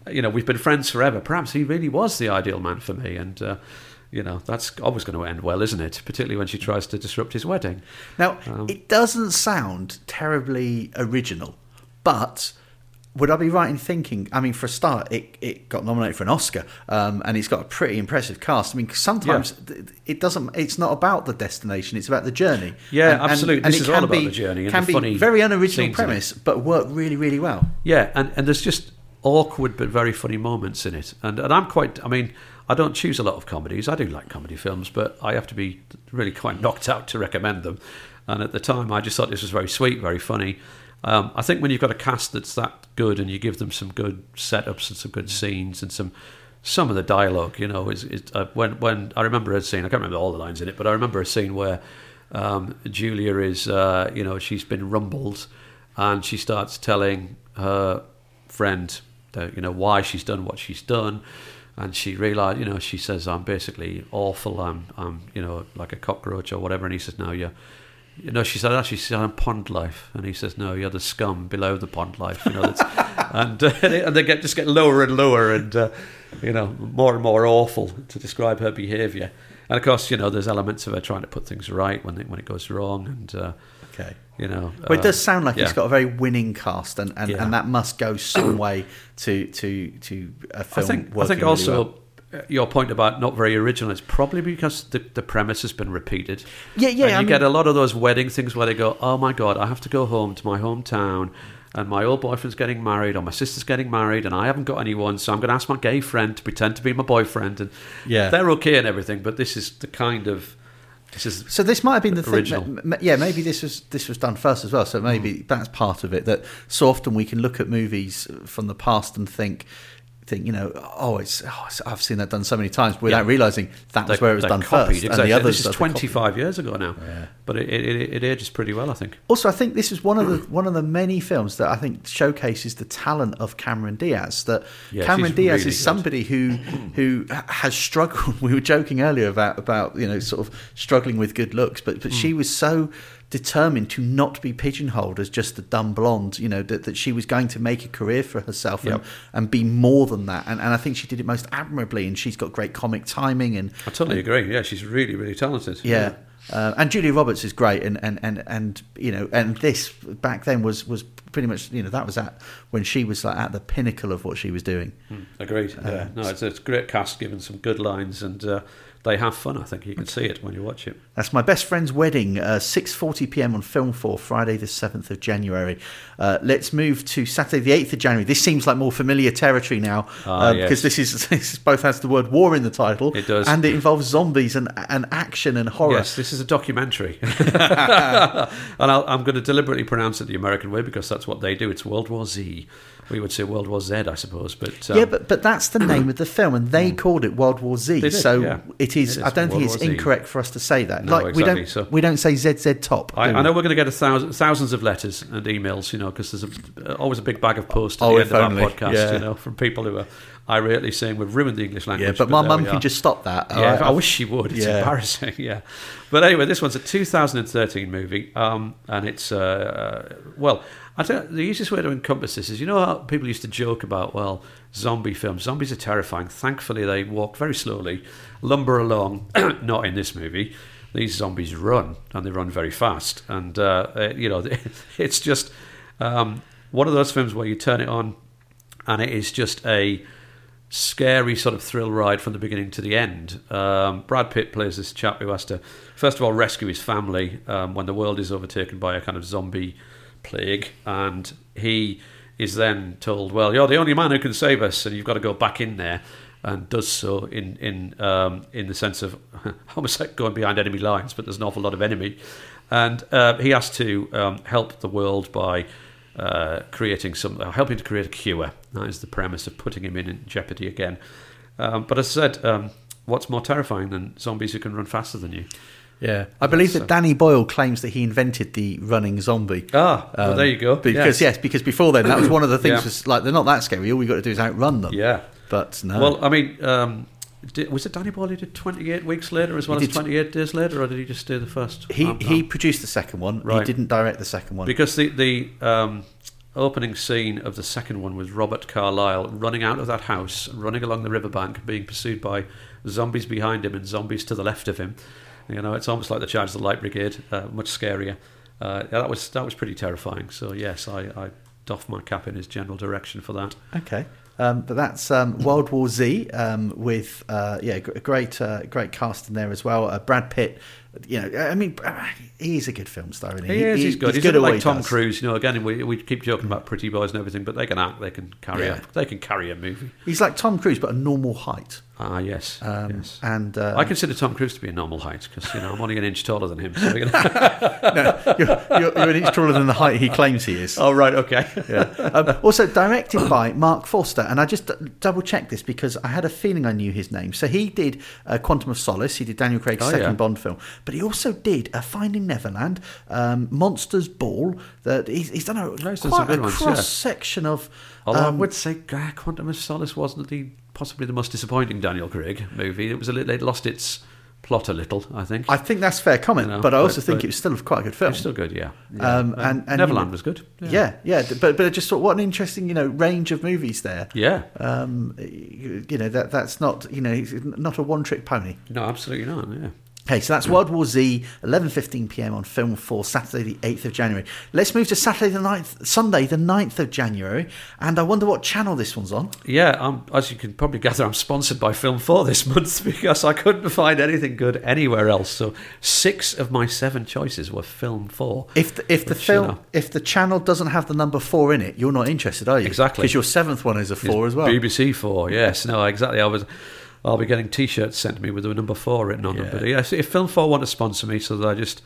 you know, we've been friends forever. Perhaps he really was the ideal man for me, and uh, you know that's always going to end well, isn't it? Particularly when she tries to disrupt his wedding. Now, Um, it doesn't sound terribly original, but would I be right in thinking? I mean, for a start, it, it got nominated for an Oscar, um, and it's got a pretty impressive cast. I mean, sometimes th- it doesn't. It's not about the destination; it's about the journey. Yeah, absolutely. This it is all about be- the journey and Can the be funny very unoriginal scenes in it. premise, but work really, really well. Yeah, and, and there's just awkward but very funny moments in it. And and I'm quite I mean, I don't choose a lot of comedies. I do like comedy films, but I have to be really quite knocked out to recommend them. And at the time I just thought this was very sweet, very funny. Um, I think when you've got a cast that's that good and you give them some good setups and some good scenes and some some of the dialogue, you know, is, is uh, when when I remember a scene. I can't remember all the lines in it, but I remember a scene where um, Julia is, uh, you know, she's been rumbled, and she starts telling her friend, that, you know, why she's done what she's done, and she realized, you know, she says, "I'm basically awful. I'm, I'm, you know, like a cockroach or whatever," and he says, "No, you're." You know, she said, actually, she's on pond life. And he says, no, you're the scum below the pond life. You know, that's, and, uh, and they get just get lower and lower and, uh, you know, more and more awful to describe her behaviour. And of course, you know, there's elements of her trying to put things right when, they, when it goes wrong. And, uh, Okay. you know. Well, it uh, does sound like yeah. it's got a very winning cast, and, and, Yeah. and that must go some way to to to a film. I think, I think really also well. uh, your point about not very original is probably because the, the premise has been repeated. Yeah, yeah, And you I get a lot of those wedding things where they go, "Oh my god, I have to go home to my hometown." And my old boyfriend's getting married, or my sister's getting married, and I haven't got anyone, so I'm going to ask my gay friend to pretend to be my boyfriend, and Yeah. they're okay and everything. But this is the kind of So this might have been the original. thing. That, yeah, maybe this was this was done first as well. So maybe Mm. that's part of it. That so often we can look at movies from the past and think. Think you know, oh, it's, oh, I've seen that done so many times without Yeah. realizing that was they- where it was done copied, first, Exactly. and the others this is 25 years ago now, Yeah. but it, it, it ages pretty well, I think. Also, I think this is one of the one of the many films that I think showcases the talent of Cameron Diaz. That Yeah, Cameron Diaz really is good. somebody who who has struggled. We were joking earlier about about you know sort of struggling with good looks, but but Hmm. she was so determined to not be pigeonholed as just a dumb blonde. You know that, that she was going to make a career for herself and, Yep. and be more than that. And and I think she did it most admirably. And she's got great comic timing and I totally agree. Yeah, she's really, really talented. yeah. Uh, and Julia Roberts is great, and, and, and, and you know, and this back then was, was pretty much you know that was at when she was like at the pinnacle of what she was doing. Agreed. Yeah. No, it's, it's a great cast, given some good lines, and uh, they have fun. I think you can see it when you watch it. That's my best friend's wedding, uh, 6:40 p.m. on Film 4, Friday the 7th of January. Uh, let's move to Saturday the 8th of January. This seems like more familiar territory now Ah, uh, yes. because this is this both has the word war in the title. It does. and it involves zombies and, and action and horror. Yes, this is a documentary, and I'll, I'm going to deliberately pronounce it the American way because that's what they do. It's World War Z. We would say World War Z, I suppose, but um, yeah, but but that's the name of the film, and they called it World War Z. Did, so yeah. it is. It is I don't think it's incorrect for us to say that. No, like we don't so- we don't say ZZ Top. I, I know we're going to get a thousand, thousands of letters and emails, you know, because there's a, always a big bag of posts at Oh, the end of only, our podcast, yeah. you know, from people who are irately saying we've ruined the English language. Yeah, but my mum can just stop that. Yeah, I- I wish she would. It's Yeah. embarrassing. Yeah, but anyway, this one's a 2013 movie, um, and it's uh, well. I you, the easiest way to encompass this is you know how people used to joke about well zombie films. Zombies are terrifying. Thankfully, they walk very slowly, lumber along. Not in this movie. These zombies run, and they run very fast. And uh, you know, it's just um, one of those films where you turn it on, and it is just a scary sort of thrill ride from the beginning to the end. Um, Brad Pitt plays this chap who has to, first of all, rescue his family um, when the world is overtaken by a kind of zombie plague, and he is then told, "Well, you're the only man who can save us, and you've got to go back in there." And does so in in um, in the sense of almost going behind enemy lines, but there's an awful lot of enemy, and uh, he has to um, help the world by uh, creating some, uh, helping to create a cure. That is the premise of putting him in jeopardy again. Um, but as I said, um, what's more terrifying than zombies who can run faster than you? Yeah, I believe that Danny Boyle claims that he invented the running zombie. Ah, well, there you go. Because yes. because before then that was one of the things. Yeah. Was like they're not that scary. All we got to do is outrun them. yeah. but no. Well, I mean, um, did, was it Danny Boyle who did 28 weeks later as well He as did- 28 days later, or did he just do the first? he Um, he produced the second one. He didn't direct the second one. Because the the um, opening scene of the second one was Robert Carlyle running out of that house, running along the riverbank, being pursued by zombies behind him and zombies to the left of him. You know, it's almost like the Charge of the Light Brigade, uh, much scarier. Uh, that was that was pretty terrifying. So yes, I, I doff my cap in his general direction for that. Okay. Um, but that's um, World War Z um, with uh, yeah, gr- great uh, great cast in there as well. Uh, Brad Pitt, you know, I mean, uh, he's a good film star. Isn't he? He is. He's good. He's, good at what like Tom does. Cruise. You know, again, we, we keep joking about pretty boys and everything, but they can act. They can carry. Yeah. A, they can carry a movie. He's like Tom Cruise, but a normal height. Ah, yes. Um, yes. And uh, I consider Tom Cruise to be a normal height because you know I'm only an inch taller than him. So you know. you're, you're, you're an inch taller than the height he claims he is. oh right, okay. Yeah. Um, also directed by Marc Forster, and I just d- double checked this because I had a feeling I knew his name. So he did uh, Quantum of Solace. He did Daniel Craig's Oh, second yeah. Bond film, but he also did a Finding Neverland, um, Monsters Ball. That he's, he's done a he's done some quite good a ones, yeah. cross section of. Although I um, would say uh, Quantum of Solace wasn't the possibly the most disappointing Daniel Craig movie. It was a little, it lost its plot a little. I think. I think that's fair comment, You know, but I also but- think but- it was still quite a good film. it's still good, yeah. yeah. Um, and, and Neverland you was good. Yeah, yeah, but but I just thought what an interesting you know range of movies there. Yeah. Um, you you know that that's not you know he's not a one trick pony. No, absolutely not. Yeah. Okay, so that's World War Z, 11.15 p.m. on Film 4, Saturday the 8th of January. Let's move to Saturday the 9th, Sunday the 9th of January, and I wonder what channel this one's on. Yeah, um, as you can probably gather, I'm sponsored by Film 4 this month because I couldn't find anything good anywhere else. So six of my seven choices were Film 4. If the, if the film you know. if the channel doesn't have the number 4 in it, you're not interested, are you? Exactly. Because your seventh one is a 4 as well. BBC 4, yes. No, exactly. I was. I'll be getting T-shirts sent to me with the number four written on them. But yes, if Film Four want to sponsor me, so that I just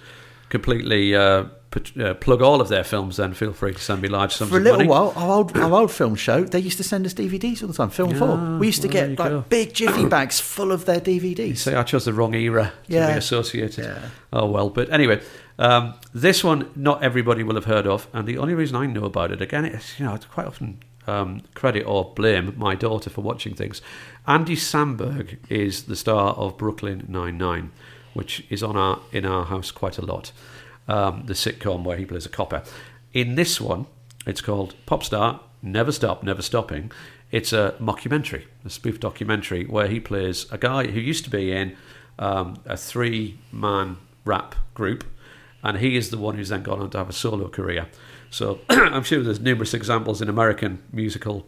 completely uh, put, uh, plug all of their films, then feel free to send me large sums For a little money. while, our old, our old film show, they used to send us DVDs all the time. Film Four, we used to well, get like go. big jiffy bags full of their You DVDs. say I chose the wrong era to Yeah. be associated. Yeah. Oh well, but anyway, um, this one not everybody will have heard of, and the only reason I know about it again, it's you know, it's quite often um, credit or blame my daughter for watching things. Andy Samberg is the star of Brooklyn Nine Nine, which is on our in our house quite a lot. Um, the sitcom where he plays a copper. In this one, it's called Pop Star Never Stop, Never Stopping. It's a mockumentary, a spoof documentary where he plays a guy who used to be in um, a three man rap group, and he is the one who's then gone on to have a solo career. So I'm sure there's numerous examples in American musical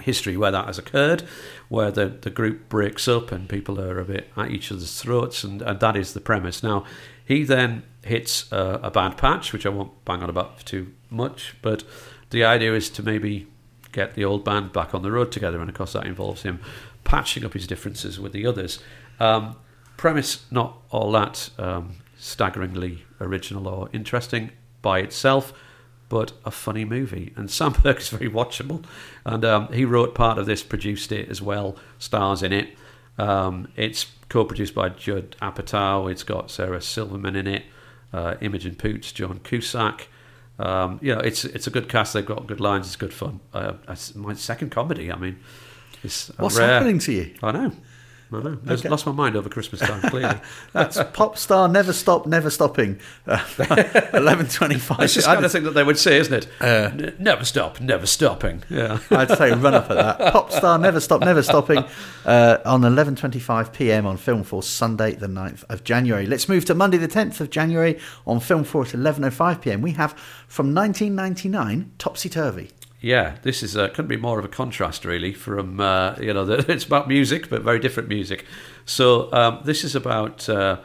history where that has occurred, where the, the group breaks up and people are a bit at each other's throats, and, and that is the premise. Now, he then hits a, a bad patch, which I won't bang on about too much, but the idea is to maybe get the old band back on the road together, and of course that involves him patching up his differences with the others. Um, premise not all that um, staggeringly original or interesting by itself, but a funny movie. And Samberg is very watchable, and um, he wrote part of this, produced it as well, stars in it. Um, it's co-produced by Judd Apatow. It's got Sarah Silverman in it, uh, Imogen Poots, John Cusack. Um, you know, it's it's a good cast. They've got good lines. It's good fun. Uh, my second comedy. I mean, it's What's rare- happening to you? I know. I know. I Okay. lost my mind over Christmas time. Clearly, That's pop star, never stop, never stopping. Uh, Eleven twenty-five. it's just I'd, kind of thing that they would say, isn't it? Uh, N- never stop, never stopping. Yeah. I'd say run up at that. Pop star, never stop, never stopping. Uh, on eleven twenty-five p.m. on Film Four, Sunday the 9th of January. Let's move to Monday the tenth of January on Film Four at eleven oh five p.m. We have from nineteen ninety-nine Topsy Turvy. Yeah, this is uh, couldn't be more of a contrast, really. From uh, you know, the, it's about music, but very different music. So um, this is about uh,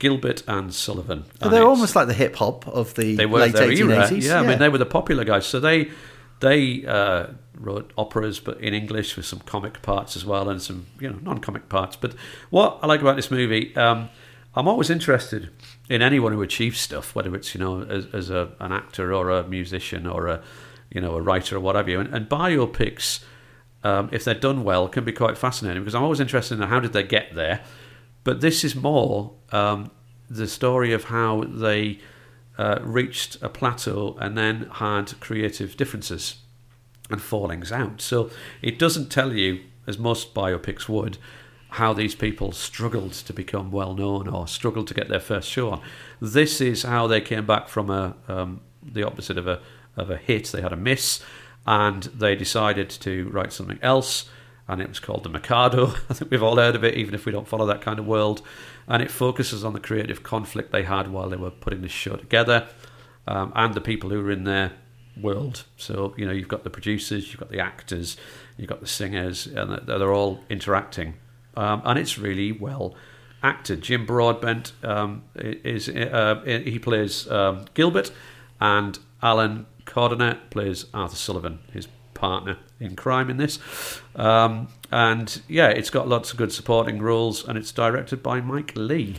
Gilbert and Sullivan. and they're almost like the hip hop of the they were late their eighteen era. eighties. Yeah, I mean they were the popular guys. So they they uh, wrote operas, but in English with some comic parts as well, and some you know non-comic parts. But what I like about this movie, um, I'm always interested in anyone who achieves stuff, whether it's you know as, as a, an actor or a musician or a you know a writer or whatever. And, and biopics, um, if they're done well, can be quite fascinating because I'm always interested in how did they get there. But this is more um, the story of how they uh, reached a plateau and then had creative differences and fallings out. So it doesn't tell you, as most biopics would, how these people struggled to become well known or struggled to get their first show on. This is how they came back from a um, the opposite of a of a hit. They had a miss, and they decided to write something else, and it was called The Mikado. I think we've all heard of it, even if we don't follow that kind of world. And it focuses on the creative conflict they had while they were putting this show together, um, and the people who were in their world. So you know, you've got the producers, you've got the actors, you've got the singers, and they're all interacting, um, and it's really well acted. Jim Broadbent um, is uh, he plays um, Gilbert, and Alan Corduner plays Arthur Sullivan, his partner in crime in this. Um, and yeah, it's got lots of good supporting roles, and it's directed by Mike Leigh.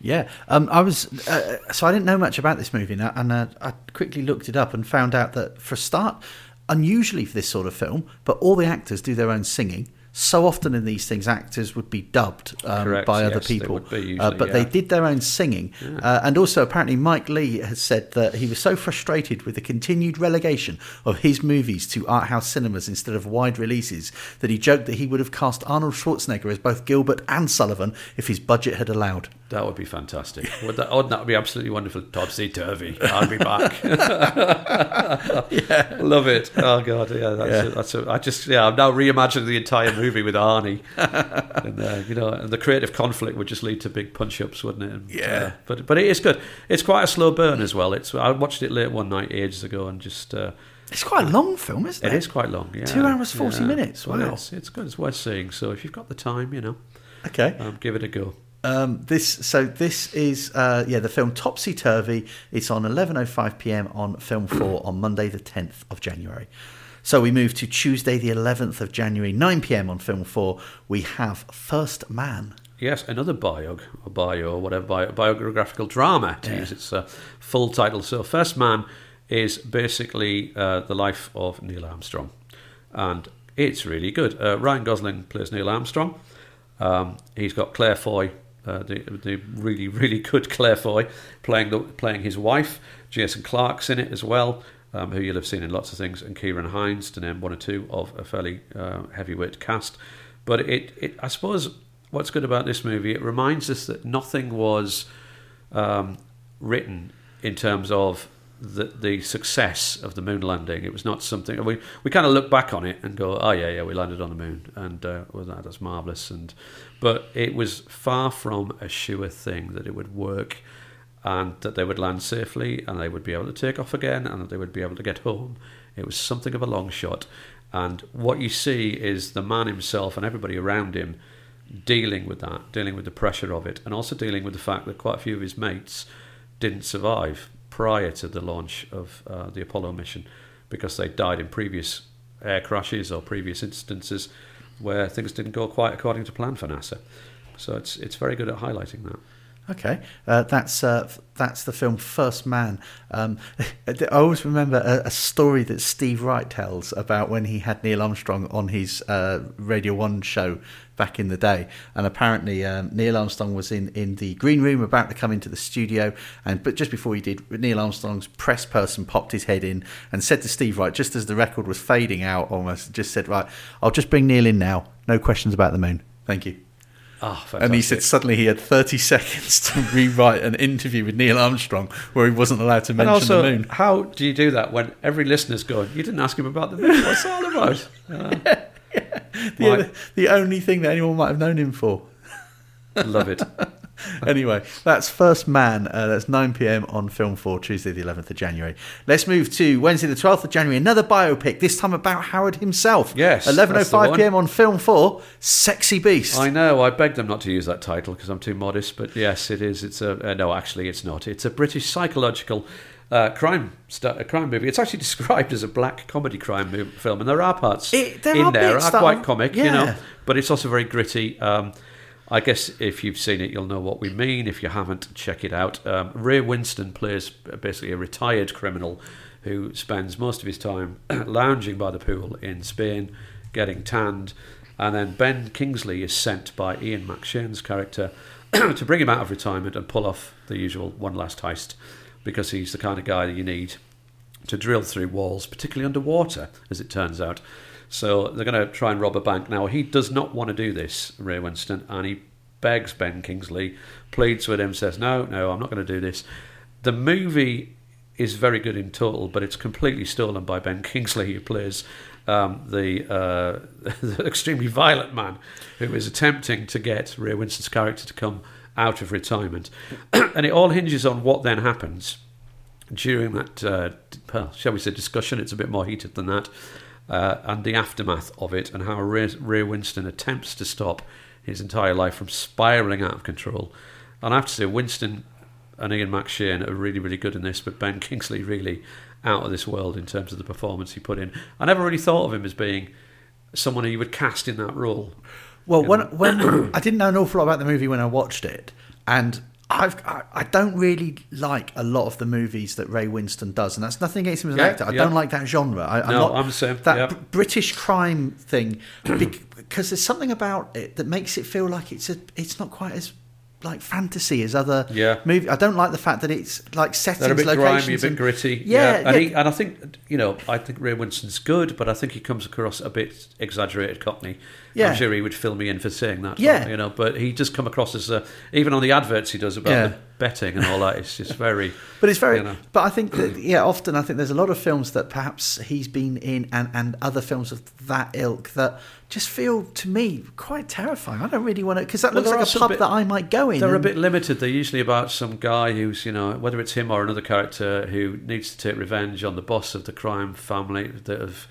Yeah, um, I was uh, so I didn't know much about this movie, and uh, I quickly looked it up and found out that for a start, unusually for this sort of film, but all the actors do their own singing. So often in these things, actors would be dubbed um, Correct, by other yes, they people, uh, usually, but they did their own singing. Uh, and also, apparently, Mike Leigh has said that he was so frustrated with the continued relegation of his movies to art house cinemas instead of wide releases that he joked that he would have cast Arnold Schwarzenegger as both Gilbert and Sullivan if his budget had allowed. That would be fantastic. Would that, wouldn't that would be absolutely wonderful? Topsy turvy. I'll be back. yeah, love it. Oh god, yeah, that's, Yeah. A, that's. A, I just yeah, I'm now reimagining the entire movie with Arnie, and uh, you know, and the creative conflict would just lead to big punch ups, wouldn't it? And, Yeah. uh, but but it is good. It's quite a slow burn as well. It's I watched it late one night ages ago and just. Uh, It's quite a long film, isn't it? it is quite long. Yeah, Two hours, 40 minutes, Well, wow. it's, it's good. It's worth seeing. So if you've got the time, you know, Okay. um, give it a go. Um, this so this is uh, yeah the film Topsy Turvy. It's on 11:05 p.m. on Film Four on Monday the 10th of January. So we move to Tuesday the 11th of January 9 p.m. on Film Four. We have First Man. Yes, another biog or bio or whatever bio, biographical drama to Yeah. use its uh, full title. So, First Man is basically uh, the life of Neil Armstrong, and it's really good. Uh, Ryan Gosling plays Neil Armstrong. Um, he's got Claire Foy, uh, the, the really really good Claire Foy, playing the playing his wife. Jason Clarke's in it as well. Um, who you'll have seen in lots of things, and Ciarán Hinds, to name one or two of a fairly uh, heavyweight cast. But it, it, I suppose, what's good about this movie, it reminds us that nothing was um, written in terms of the, the success of the moon landing. It was not something we we kind of look back on it and go, oh yeah, yeah, we landed on the moon, and uh, well, that, that's marvelous. And but it was far from a sure thing that it would work. and that they would land safely and they would be able to take off again and that they would be able to get home. It was something of a long shot. And what you see is the man himself and everybody around him dealing with that, dealing with the pressure of it, and also dealing with the fact that quite a few of his mates didn't survive prior to the launch of uh, the Apollo mission because they died in previous air crashes or previous instances where things didn't go quite according to plan for NASA. So it's it's very good at highlighting that. Okay, uh, that's uh, that's the film First Man. Um, I always remember a, a story that Steve Wright tells about when he had Neil Armstrong on his uh, Radio One show back in the day, and apparently um, Neil Armstrong was in, in the green room about to come into the studio, and but just before he did, Neil Armstrong's press person popped his head in and said to Steve Wright, just as the record was fading out, almost just said, "Right, I'll just bring Neil in now. No questions about the moon. Thank you." Ah, And he said suddenly he had 30 seconds to rewrite an interview with Neil Armstrong where he wasn't allowed to mention also, the moon. how do you do that when every listener's going, you didn't ask him about the moon? What's all about? Uh, The, the only thing that anyone might have known him for. love it. Anyway, that's First Man. Uh, that's 9 pm on Film 4, Tuesday, the 11th of January. Let's move to Wednesday, the 12th of January. Another biopic, this time about Howard himself. Yes, that's the 11.05 one. pm on Film 4, Sexy Beast. I know. I begged them not to use that title because I'm too modest. But yes, it is. It's a uh, no. Actually, it's not. It's a British psychological uh, crime st- a crime movie. It's actually described as a black comedy crime film, and there are parts It- there in are there are quite are- comic, you know. But it's also very gritty. Um, I guess if you've seen it, you'll know what we mean. If you haven't, check it out. Um, Ray Winstone plays basically a retired criminal who spends most of his time lounging by the pool in Spain, getting tanned. And then Ben Kingsley is sent by Ian McShane's character to bring him out of retirement and pull off the usual one last heist because he's the kind of guy that you need to drill through walls, particularly underwater, as it turns out. So they're going to try and rob a bank. Now, he does not want to do this, Ray Winstone, and he begs Ben Kingsley, pleads with him, says, No, no, I'm not going to do this. The movie is very good in total, but it's completely stolen by Ben Kingsley, who plays um, the, uh, the extremely violent man who is attempting to get Ray Winstone's character to come out of retirement. and it all hinges on what then happens during that, uh, well, shall we say, discussion. It's a bit more heated than that. Uh, and the aftermath of it, and how Ray, Winstone attempts to stop his entire life from spiraling out of control. And I have to say, Winstone and Ian McShane are really, really good in this, but Ben Kingsley really out of this world in terms of the performance he put in. I never really thought of him as being someone who you would cast in that role. Well, when when I didn't know an awful lot about the movie when I watched it, and I've I, I don't really like a lot of the movies that Ray Winstone does, and that's nothing against him as an Yeah, actor. I yeah. don't like that genre. I, No, not, I'm the same, That yeah. Br- British crime thing, because there's something about it that makes it feel like it's a it's not quite as like fantasy as other Yeah. movie. I don't like the fact that it's like settings, They're a bit locations, grimy, a bit and- gritty. Yeah, and, yeah. He, and I think you know, I think Ray Winstone's good, but I think he comes across a bit exaggerated Cockney. Yeah. I'm sure he would fill me in for saying that. Yeah. you know, but he does come across as a, even on the adverts he does about Yeah. the betting and all that. It's just very. But it's very. you know. But I think that yeah, often I think there's a lot of films that perhaps he's been in, and and other films of that ilk that just feel to me quite terrifying. I don't really want to because that Well, looks like a pub bit- that I might go in. They're a bit limited. They're usually about some guy who's, you know, whether it's him or another character who needs to take revenge on the boss of the crime family that have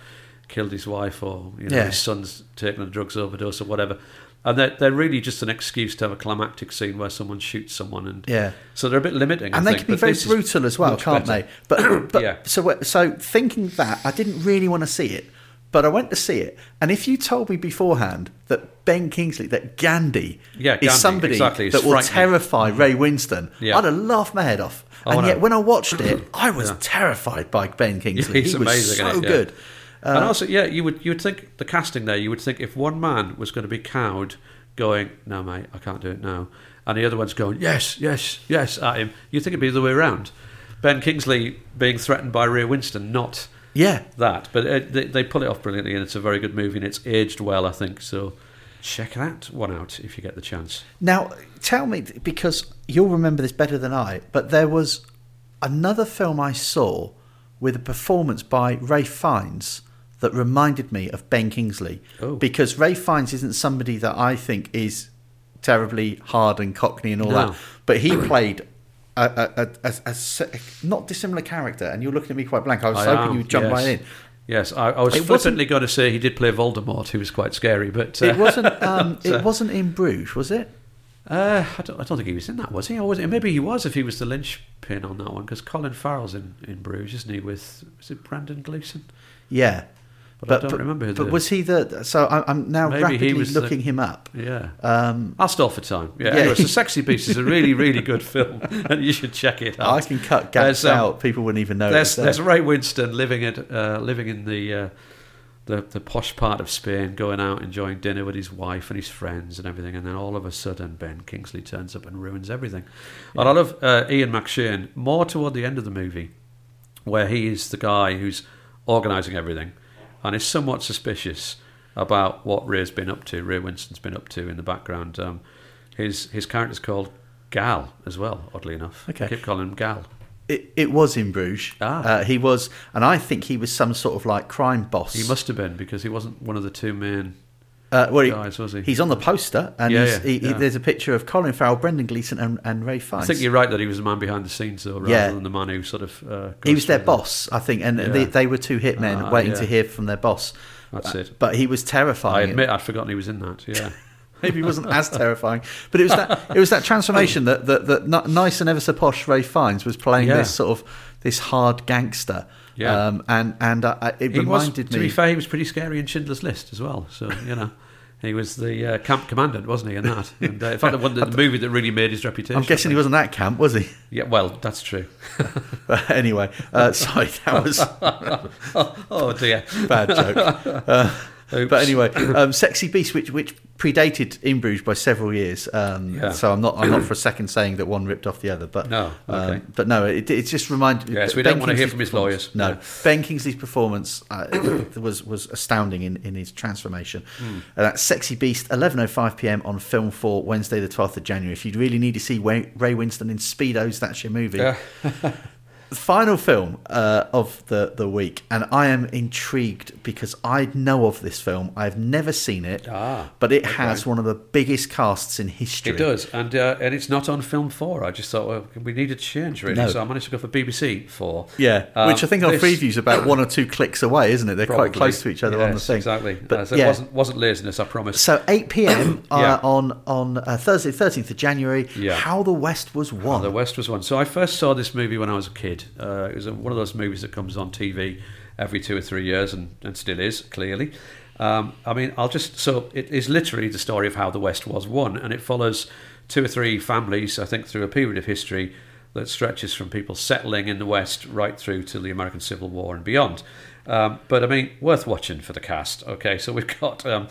killed his wife or, you know, Yeah. his son's taken a drugs overdose or whatever. And they're, they're really just an excuse to have a climactic scene where someone shoots someone. And Yeah. So they're a bit limiting. I and they think, can be very brutal as well, can't better. they? But but Yeah. so so thinking that I didn't really want to see it, but I went to see it, and if you told me beforehand that Ben Kingsley, that Gandhi, Yeah, Gandhi, is somebody exactly, that will terrify mm. Ray Winstone, Yeah. I'd have laughed my head off. Oh, and no. yet when I watched it, I was Yeah. terrified by Ben Kingsley. he's he was amazing so good. Uh, and also, yeah, you would you would think the casting there. You would think if one man was going to be cowed, going, "No, mate, I can't do it now," and the other one's going, "Yes, yes, yes," at him, you would think it'd be the other way around. Ben Kingsley being threatened by Ray Winstone, not Yeah. that, but uh, they, they pull it off brilliantly, and it's a very good movie, and it's aged well, I think. So check that one out if you get the chance. Now, tell me, because you'll remember this better than I, but there was another film I saw with a performance by Ralph Fiennes that reminded me of Ben Kingsley. Oh. Because Ralph Fiennes isn't somebody that I think is terribly hard and cockney and all No. that, but he played a, a, a, a, not dissimilar character, and you're looking at me quite blank. I was I hoping you'd jump yes. right in. Yes, I, I was It flippantly going to say he did play Voldemort, who was quite scary, but uh, It wasn't. Um, So- it wasn't in Bruges, was it? Uh, I don't, I don't think he was in that, was he? Or was it? Maybe he was if he was the linchpin on that one, because Colin Farrell's in, in Bruges, isn't he? With is it Brendan Gleeson? Yeah, But, I don't remember who But was he the? So I, I'm now Maybe he rapidly was the- looking him up. Yeah, Um, I'll stall for time. Yeah, Yeah. anyway, so Sexy Beast is a really, really good film, and you should check it out. I can cut gaps um, out. People wouldn't even know. There's, there's Ray Winstone living at uh, living in the, uh, the the posh part of Spain, going out enjoying dinner with his wife and his friends and everything, and then all of a sudden Ben Kingsley turns up and ruins everything. And I love uh, Ian McShane more toward the end of the movie, where he is the guy who's organising everything, and is somewhat suspicious about what Ray's been up to. Ray Winstone's been up to in the background. Um, his his character's called Gal as well. Oddly enough, Okay. I keep calling him Gal. It, it was in Bruges. Ah. Uh, he was, and I think he was some sort of like crime boss. He must have been because he wasn't one of the two main. Uh, well, he- was? He's on the poster, and Yeah, he's, yeah, he, he- there's a picture of Colin Farrell, Brendan Gleeson, and, and Ralph Fiennes. I think you're right that he was the man behind the scenes, though, rather Yeah. than the man who sort of. Uh, he was their through the- boss, I think, and Yeah. they, they were two hitmen Ah, waiting yeah. to hear from their boss. That's Uh, it. But he was terrifying. I admit I'd forgotten he was in that. Yeah, Maybe he wasn't as terrifying, but it was that it was that transformation that that, that nice and ever so posh Ralph Fiennes was playing Yeah. this sort of this hard gangster. Yeah. um, and and uh, it he was. reminded To me. To be fair, he was pretty scary in Schindler's List as well. So you know. He was the uh, camp commandant, wasn't he, in that? And, uh, in fact, the, one, the movie that really made his reputation. I'm guessing he wasn't that camp, was he? Yeah, well, that's true. But anyway, uh, sorry, that was Oh dear. bad joke. Oops. but anyway, um, "Sexy Beast," which which predated In Bruges by several years. Um, Yeah. So I'm not I'm not for a second saying that one ripped off the other. But No, okay. um, but no, it, it just reminded. Yes, we Ben don't want to hear from his lawyers. No, No. Ben Kingsley's performance uh, was was astounding in, in his transformation. Hmm. Uh, that's "Sexy Beast," 11:05 p.m. on Film Four, Wednesday, the 12th of January. If you really need to see Ray, Ray Winstone in speedos, that's your movie. Yeah. final film uh, of the, the week, and I am intrigued because I know of this film. I've never seen it, Ah, but it has one of the biggest casts in history. It does, and uh, and it's not on film four. I just thought well, we needed to change really, No. so I managed to go for BBC four. Yeah, Um, which I think on this- previews about one or two clicks away, isn't it? They're Probably. quite close to each other on the thing. Exactly. But Uh, so yeah. it wasn't wasn't laziness. I promise. So 8 p.m. Yeah. uh, on on uh, Thursday, 13th of January. Yeah. How the West was won. The West was won. So I first saw this movie when I was a kid. Uh, it was one of those movies that comes on TV every two or three years, and, and still is clearly. Um, I mean, I'll just so it is literally the story of how the West was won, and it follows two or three families, I think, through a period of history that stretches from people settling in the West right through to the American Civil War and beyond. Um, but I mean, worth watching for the cast. Okay, so we've got um,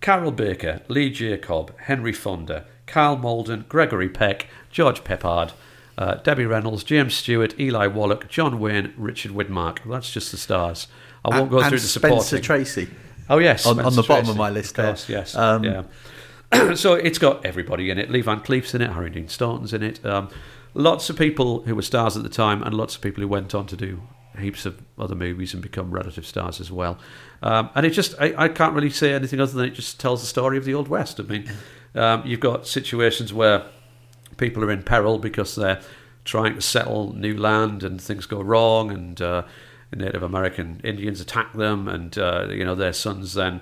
Carroll Baker, Lee J. Cobb, Henry Fonda, Karl Malden, Gregory Peck, George Peppard, uh, Debbie Reynolds, James Stewart, Eli Wallach, John Wayne, Richard Widmark. That's just the stars. I won't go and through the Spencer. Tracy. Oh yes, on- on the bottom Tracy, of my list Of course, there. yes. Um, yeah. so it's got everybody in it. Lee Van Cleef's in it. Harry Dean Stanton's in it. Um, lots of people who were stars at the time, and lots of people who went on to do heaps of other movies and become relative stars as well. Um, and it just, I, I can't really say anything other than it just tells the story of the Old West. I mean, um, you've got situations where people are in peril because they're trying to settle new land and things go wrong and uh, Native American Indians attack them and uh, you know their sons then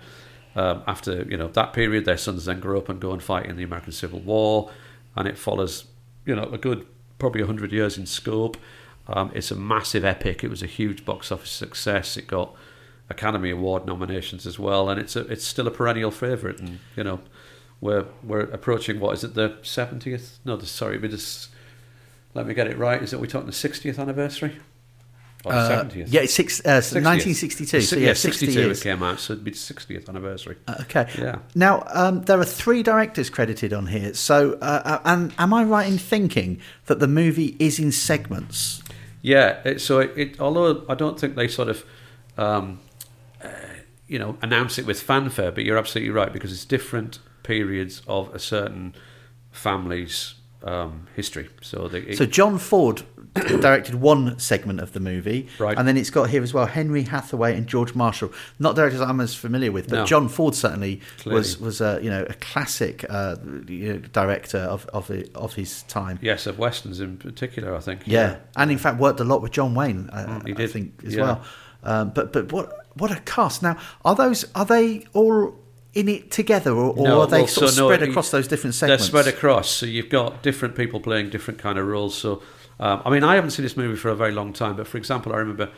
um, after you know that period their sons then grow up and go and fight in the American Civil War and it follows you know a good probably 100 years in scope. Um, it's a massive epic. It was a huge box office success. It got Academy Award nominations as well and it's a, it's still a perennial favorite and you know we're we're approaching what is it the 70th no the, sorry we just let me get it right is it we talking the 60th anniversary or Uh, 70th yeah, it's six, uh, 1962. So yeah, 60 62 years. it came out, so it'd be the 60th anniversary. Uh, Okay. Yeah. Now um, there are three directors credited on here. So, uh, uh, and am I right in thinking that the movie is in segments? Yeah, it, so it, it, although I don't think they sort of, um, uh, you know, announce it with fanfare, but you're absolutely right because it's different periods of a certain family's um, history. So, the, it- So John Ford directed one segment of the movie, Right. and then it's got here as well Henry Hathaway and George Marshall. Not directors I'm as familiar with, but No. John Ford certainly Clearly. was was a you know a classic uh, you know, director of of, of his time. yes, of westerns in particular, I think. Yeah, and in fact worked a lot with John Wayne. Uh, Mm, he I did. think as Yeah. well. Um, but but what what a cast! Now are those are they all in it together, or, or No, are they well, sort of so no, spread across those different segments? They're spread across, so you've got different people playing different kind of roles. So, um, I mean, I haven't seen this movie for a very long time, but for example, I remember,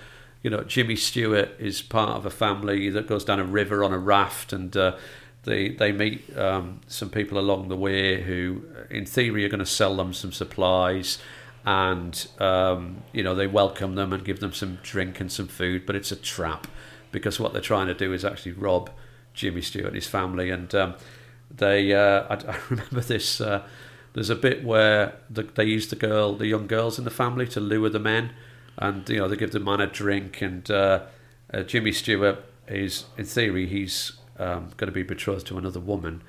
you know, Jimmy Stewart is part of a family that goes down a river on a raft, and uh, they they meet um, some people along the way who, in theory, are going to sell them some supplies. And um, you know they welcome them and give them some drink and some food, but it's a trap because what they're trying to do is actually rob Jimmy Stewart and his family. And um, they, uh, I, I remember this. Uh, there's a bit where the, they use the girl, the young girls in the family, to lure the men, and you know they give the man a drink. And uh, uh, Jimmy Stewart is, in theory, he's um, going to be betrothed to another woman,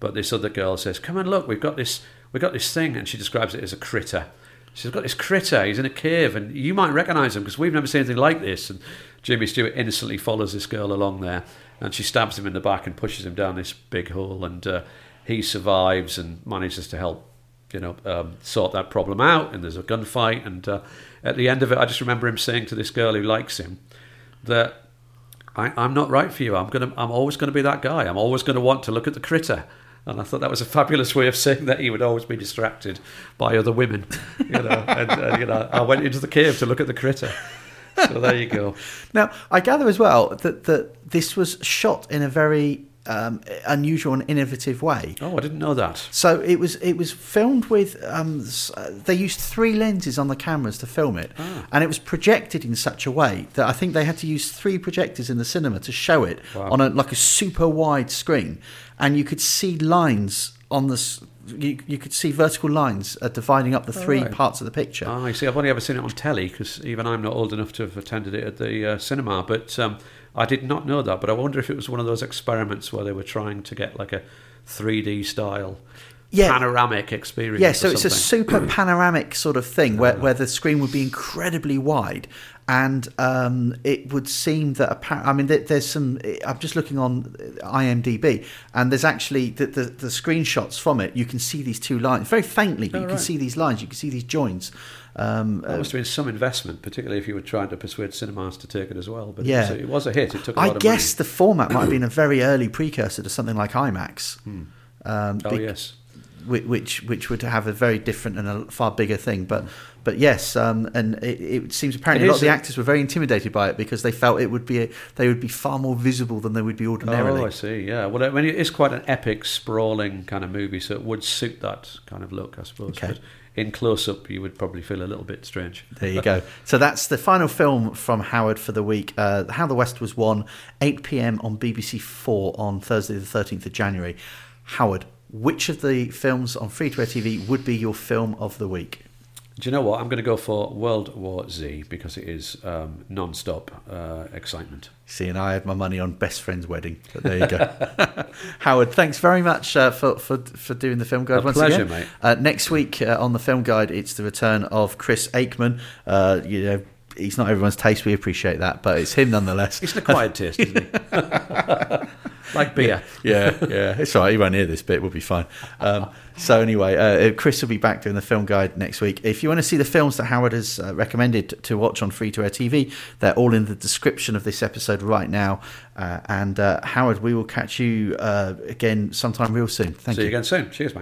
but this other girl says, "Come and look, we've got this, we've got this thing," and she describes it as a critter. She's got this critter. He's in a cave, and you might recognise him because we've never seen anything like this. And Jimmy Stewart innocently follows this girl along there, and she stabs him in the back and pushes him down this big hole. And uh, he survives and manages to help, you know, um, sort that problem out. And there's a gunfight. And uh, at the end of it, I just remember him saying to this girl who likes him that I, I'm not right for you. I'm gonna. I'm always going to be that guy. I'm always going to want to look at the critter. And I thought that was a fabulous way of saying that he would always be distracted by other women. You know, and, and you know, I went into the cave to look at the critter. So there you go. Now, I gather as well that, that this was shot in a very um, unusual and innovative way. Oh, I didn't know that. So it was it was filmed with um, uh, they used three lenses on the cameras to film it, Ah. and it was projected in such a way that I think they had to use three projectors in the cinema to show it Wow. on a like a super wide screen, and you could see lines on the. You, you could see vertical lines uh, dividing up the three right. parts of the picture. Ah, you see, I've only ever seen it on telly because even I'm not old enough to have attended it at the uh, cinema. But um, I did not know that. But I wonder if it was one of those experiments where they were trying to get like a 3D style Yeah. panoramic experience. Yeah, so it's a super panoramic sort of thing where, where the screen would be incredibly wide, and um, it would seem that appa- I mean, there, there's some. I'm just looking on IMDb, and there's actually the, the the screenshots from it. You can see these two lines very faintly, but Oh, you can see these lines. You can see these joints. Um, That must have been some investment, particularly if you were trying to persuade cinemas to take it as well. But Yeah. it, was a, it was a hit. It took a I guess money. the format might have been a very early precursor to something like IMAX. Um, Oh bec- yes. which which would have a very different and a far bigger thing. But but yes, um, and it, it seems apparently It a lot of the actors were very intimidated by it because they felt it would be a, they would be far more visible than they would be ordinarily. Oh, I see. Yeah. Well, I mean, it is quite an epic, sprawling kind of movie, so it would suit that kind of look, I suppose. Okay. But in close up, you would probably feel a little bit strange. There you go. So that's the final film from Howard for the week. Uh, How the West Was Won, 8 p.m. on BBC Four on Thursday, the 13th of January. Howard, which of the films on free to air TV would be your film of the week? Do you know what? I'm going to go for World War Z because it is um, non-stop uh, excitement. See, and I had my money on Best Friend's Wedding. But there you go. Howard, thanks very much uh, for, for for doing the film guide A once pleasure, again. mate. Uh, next week uh, on the film guide, it's the return of Chris Aikman. Uh, you know, he's not everyone's taste. We appreciate that, but it's him nonetheless. He's an acquired taste, isn't he? like beer. yeah, yeah, it's all right. He won't hear this bit. We'll be fine. Um, so anyway, uh, Chris will be back doing the film guide next week. If you want to see the films that Howard has uh, recommended to watch on free to air TV, they're all in the description of this episode right now. Uh, and uh, Howard, we will catch you uh, again sometime real soon. Thank See you. you again soon. Cheers, mate.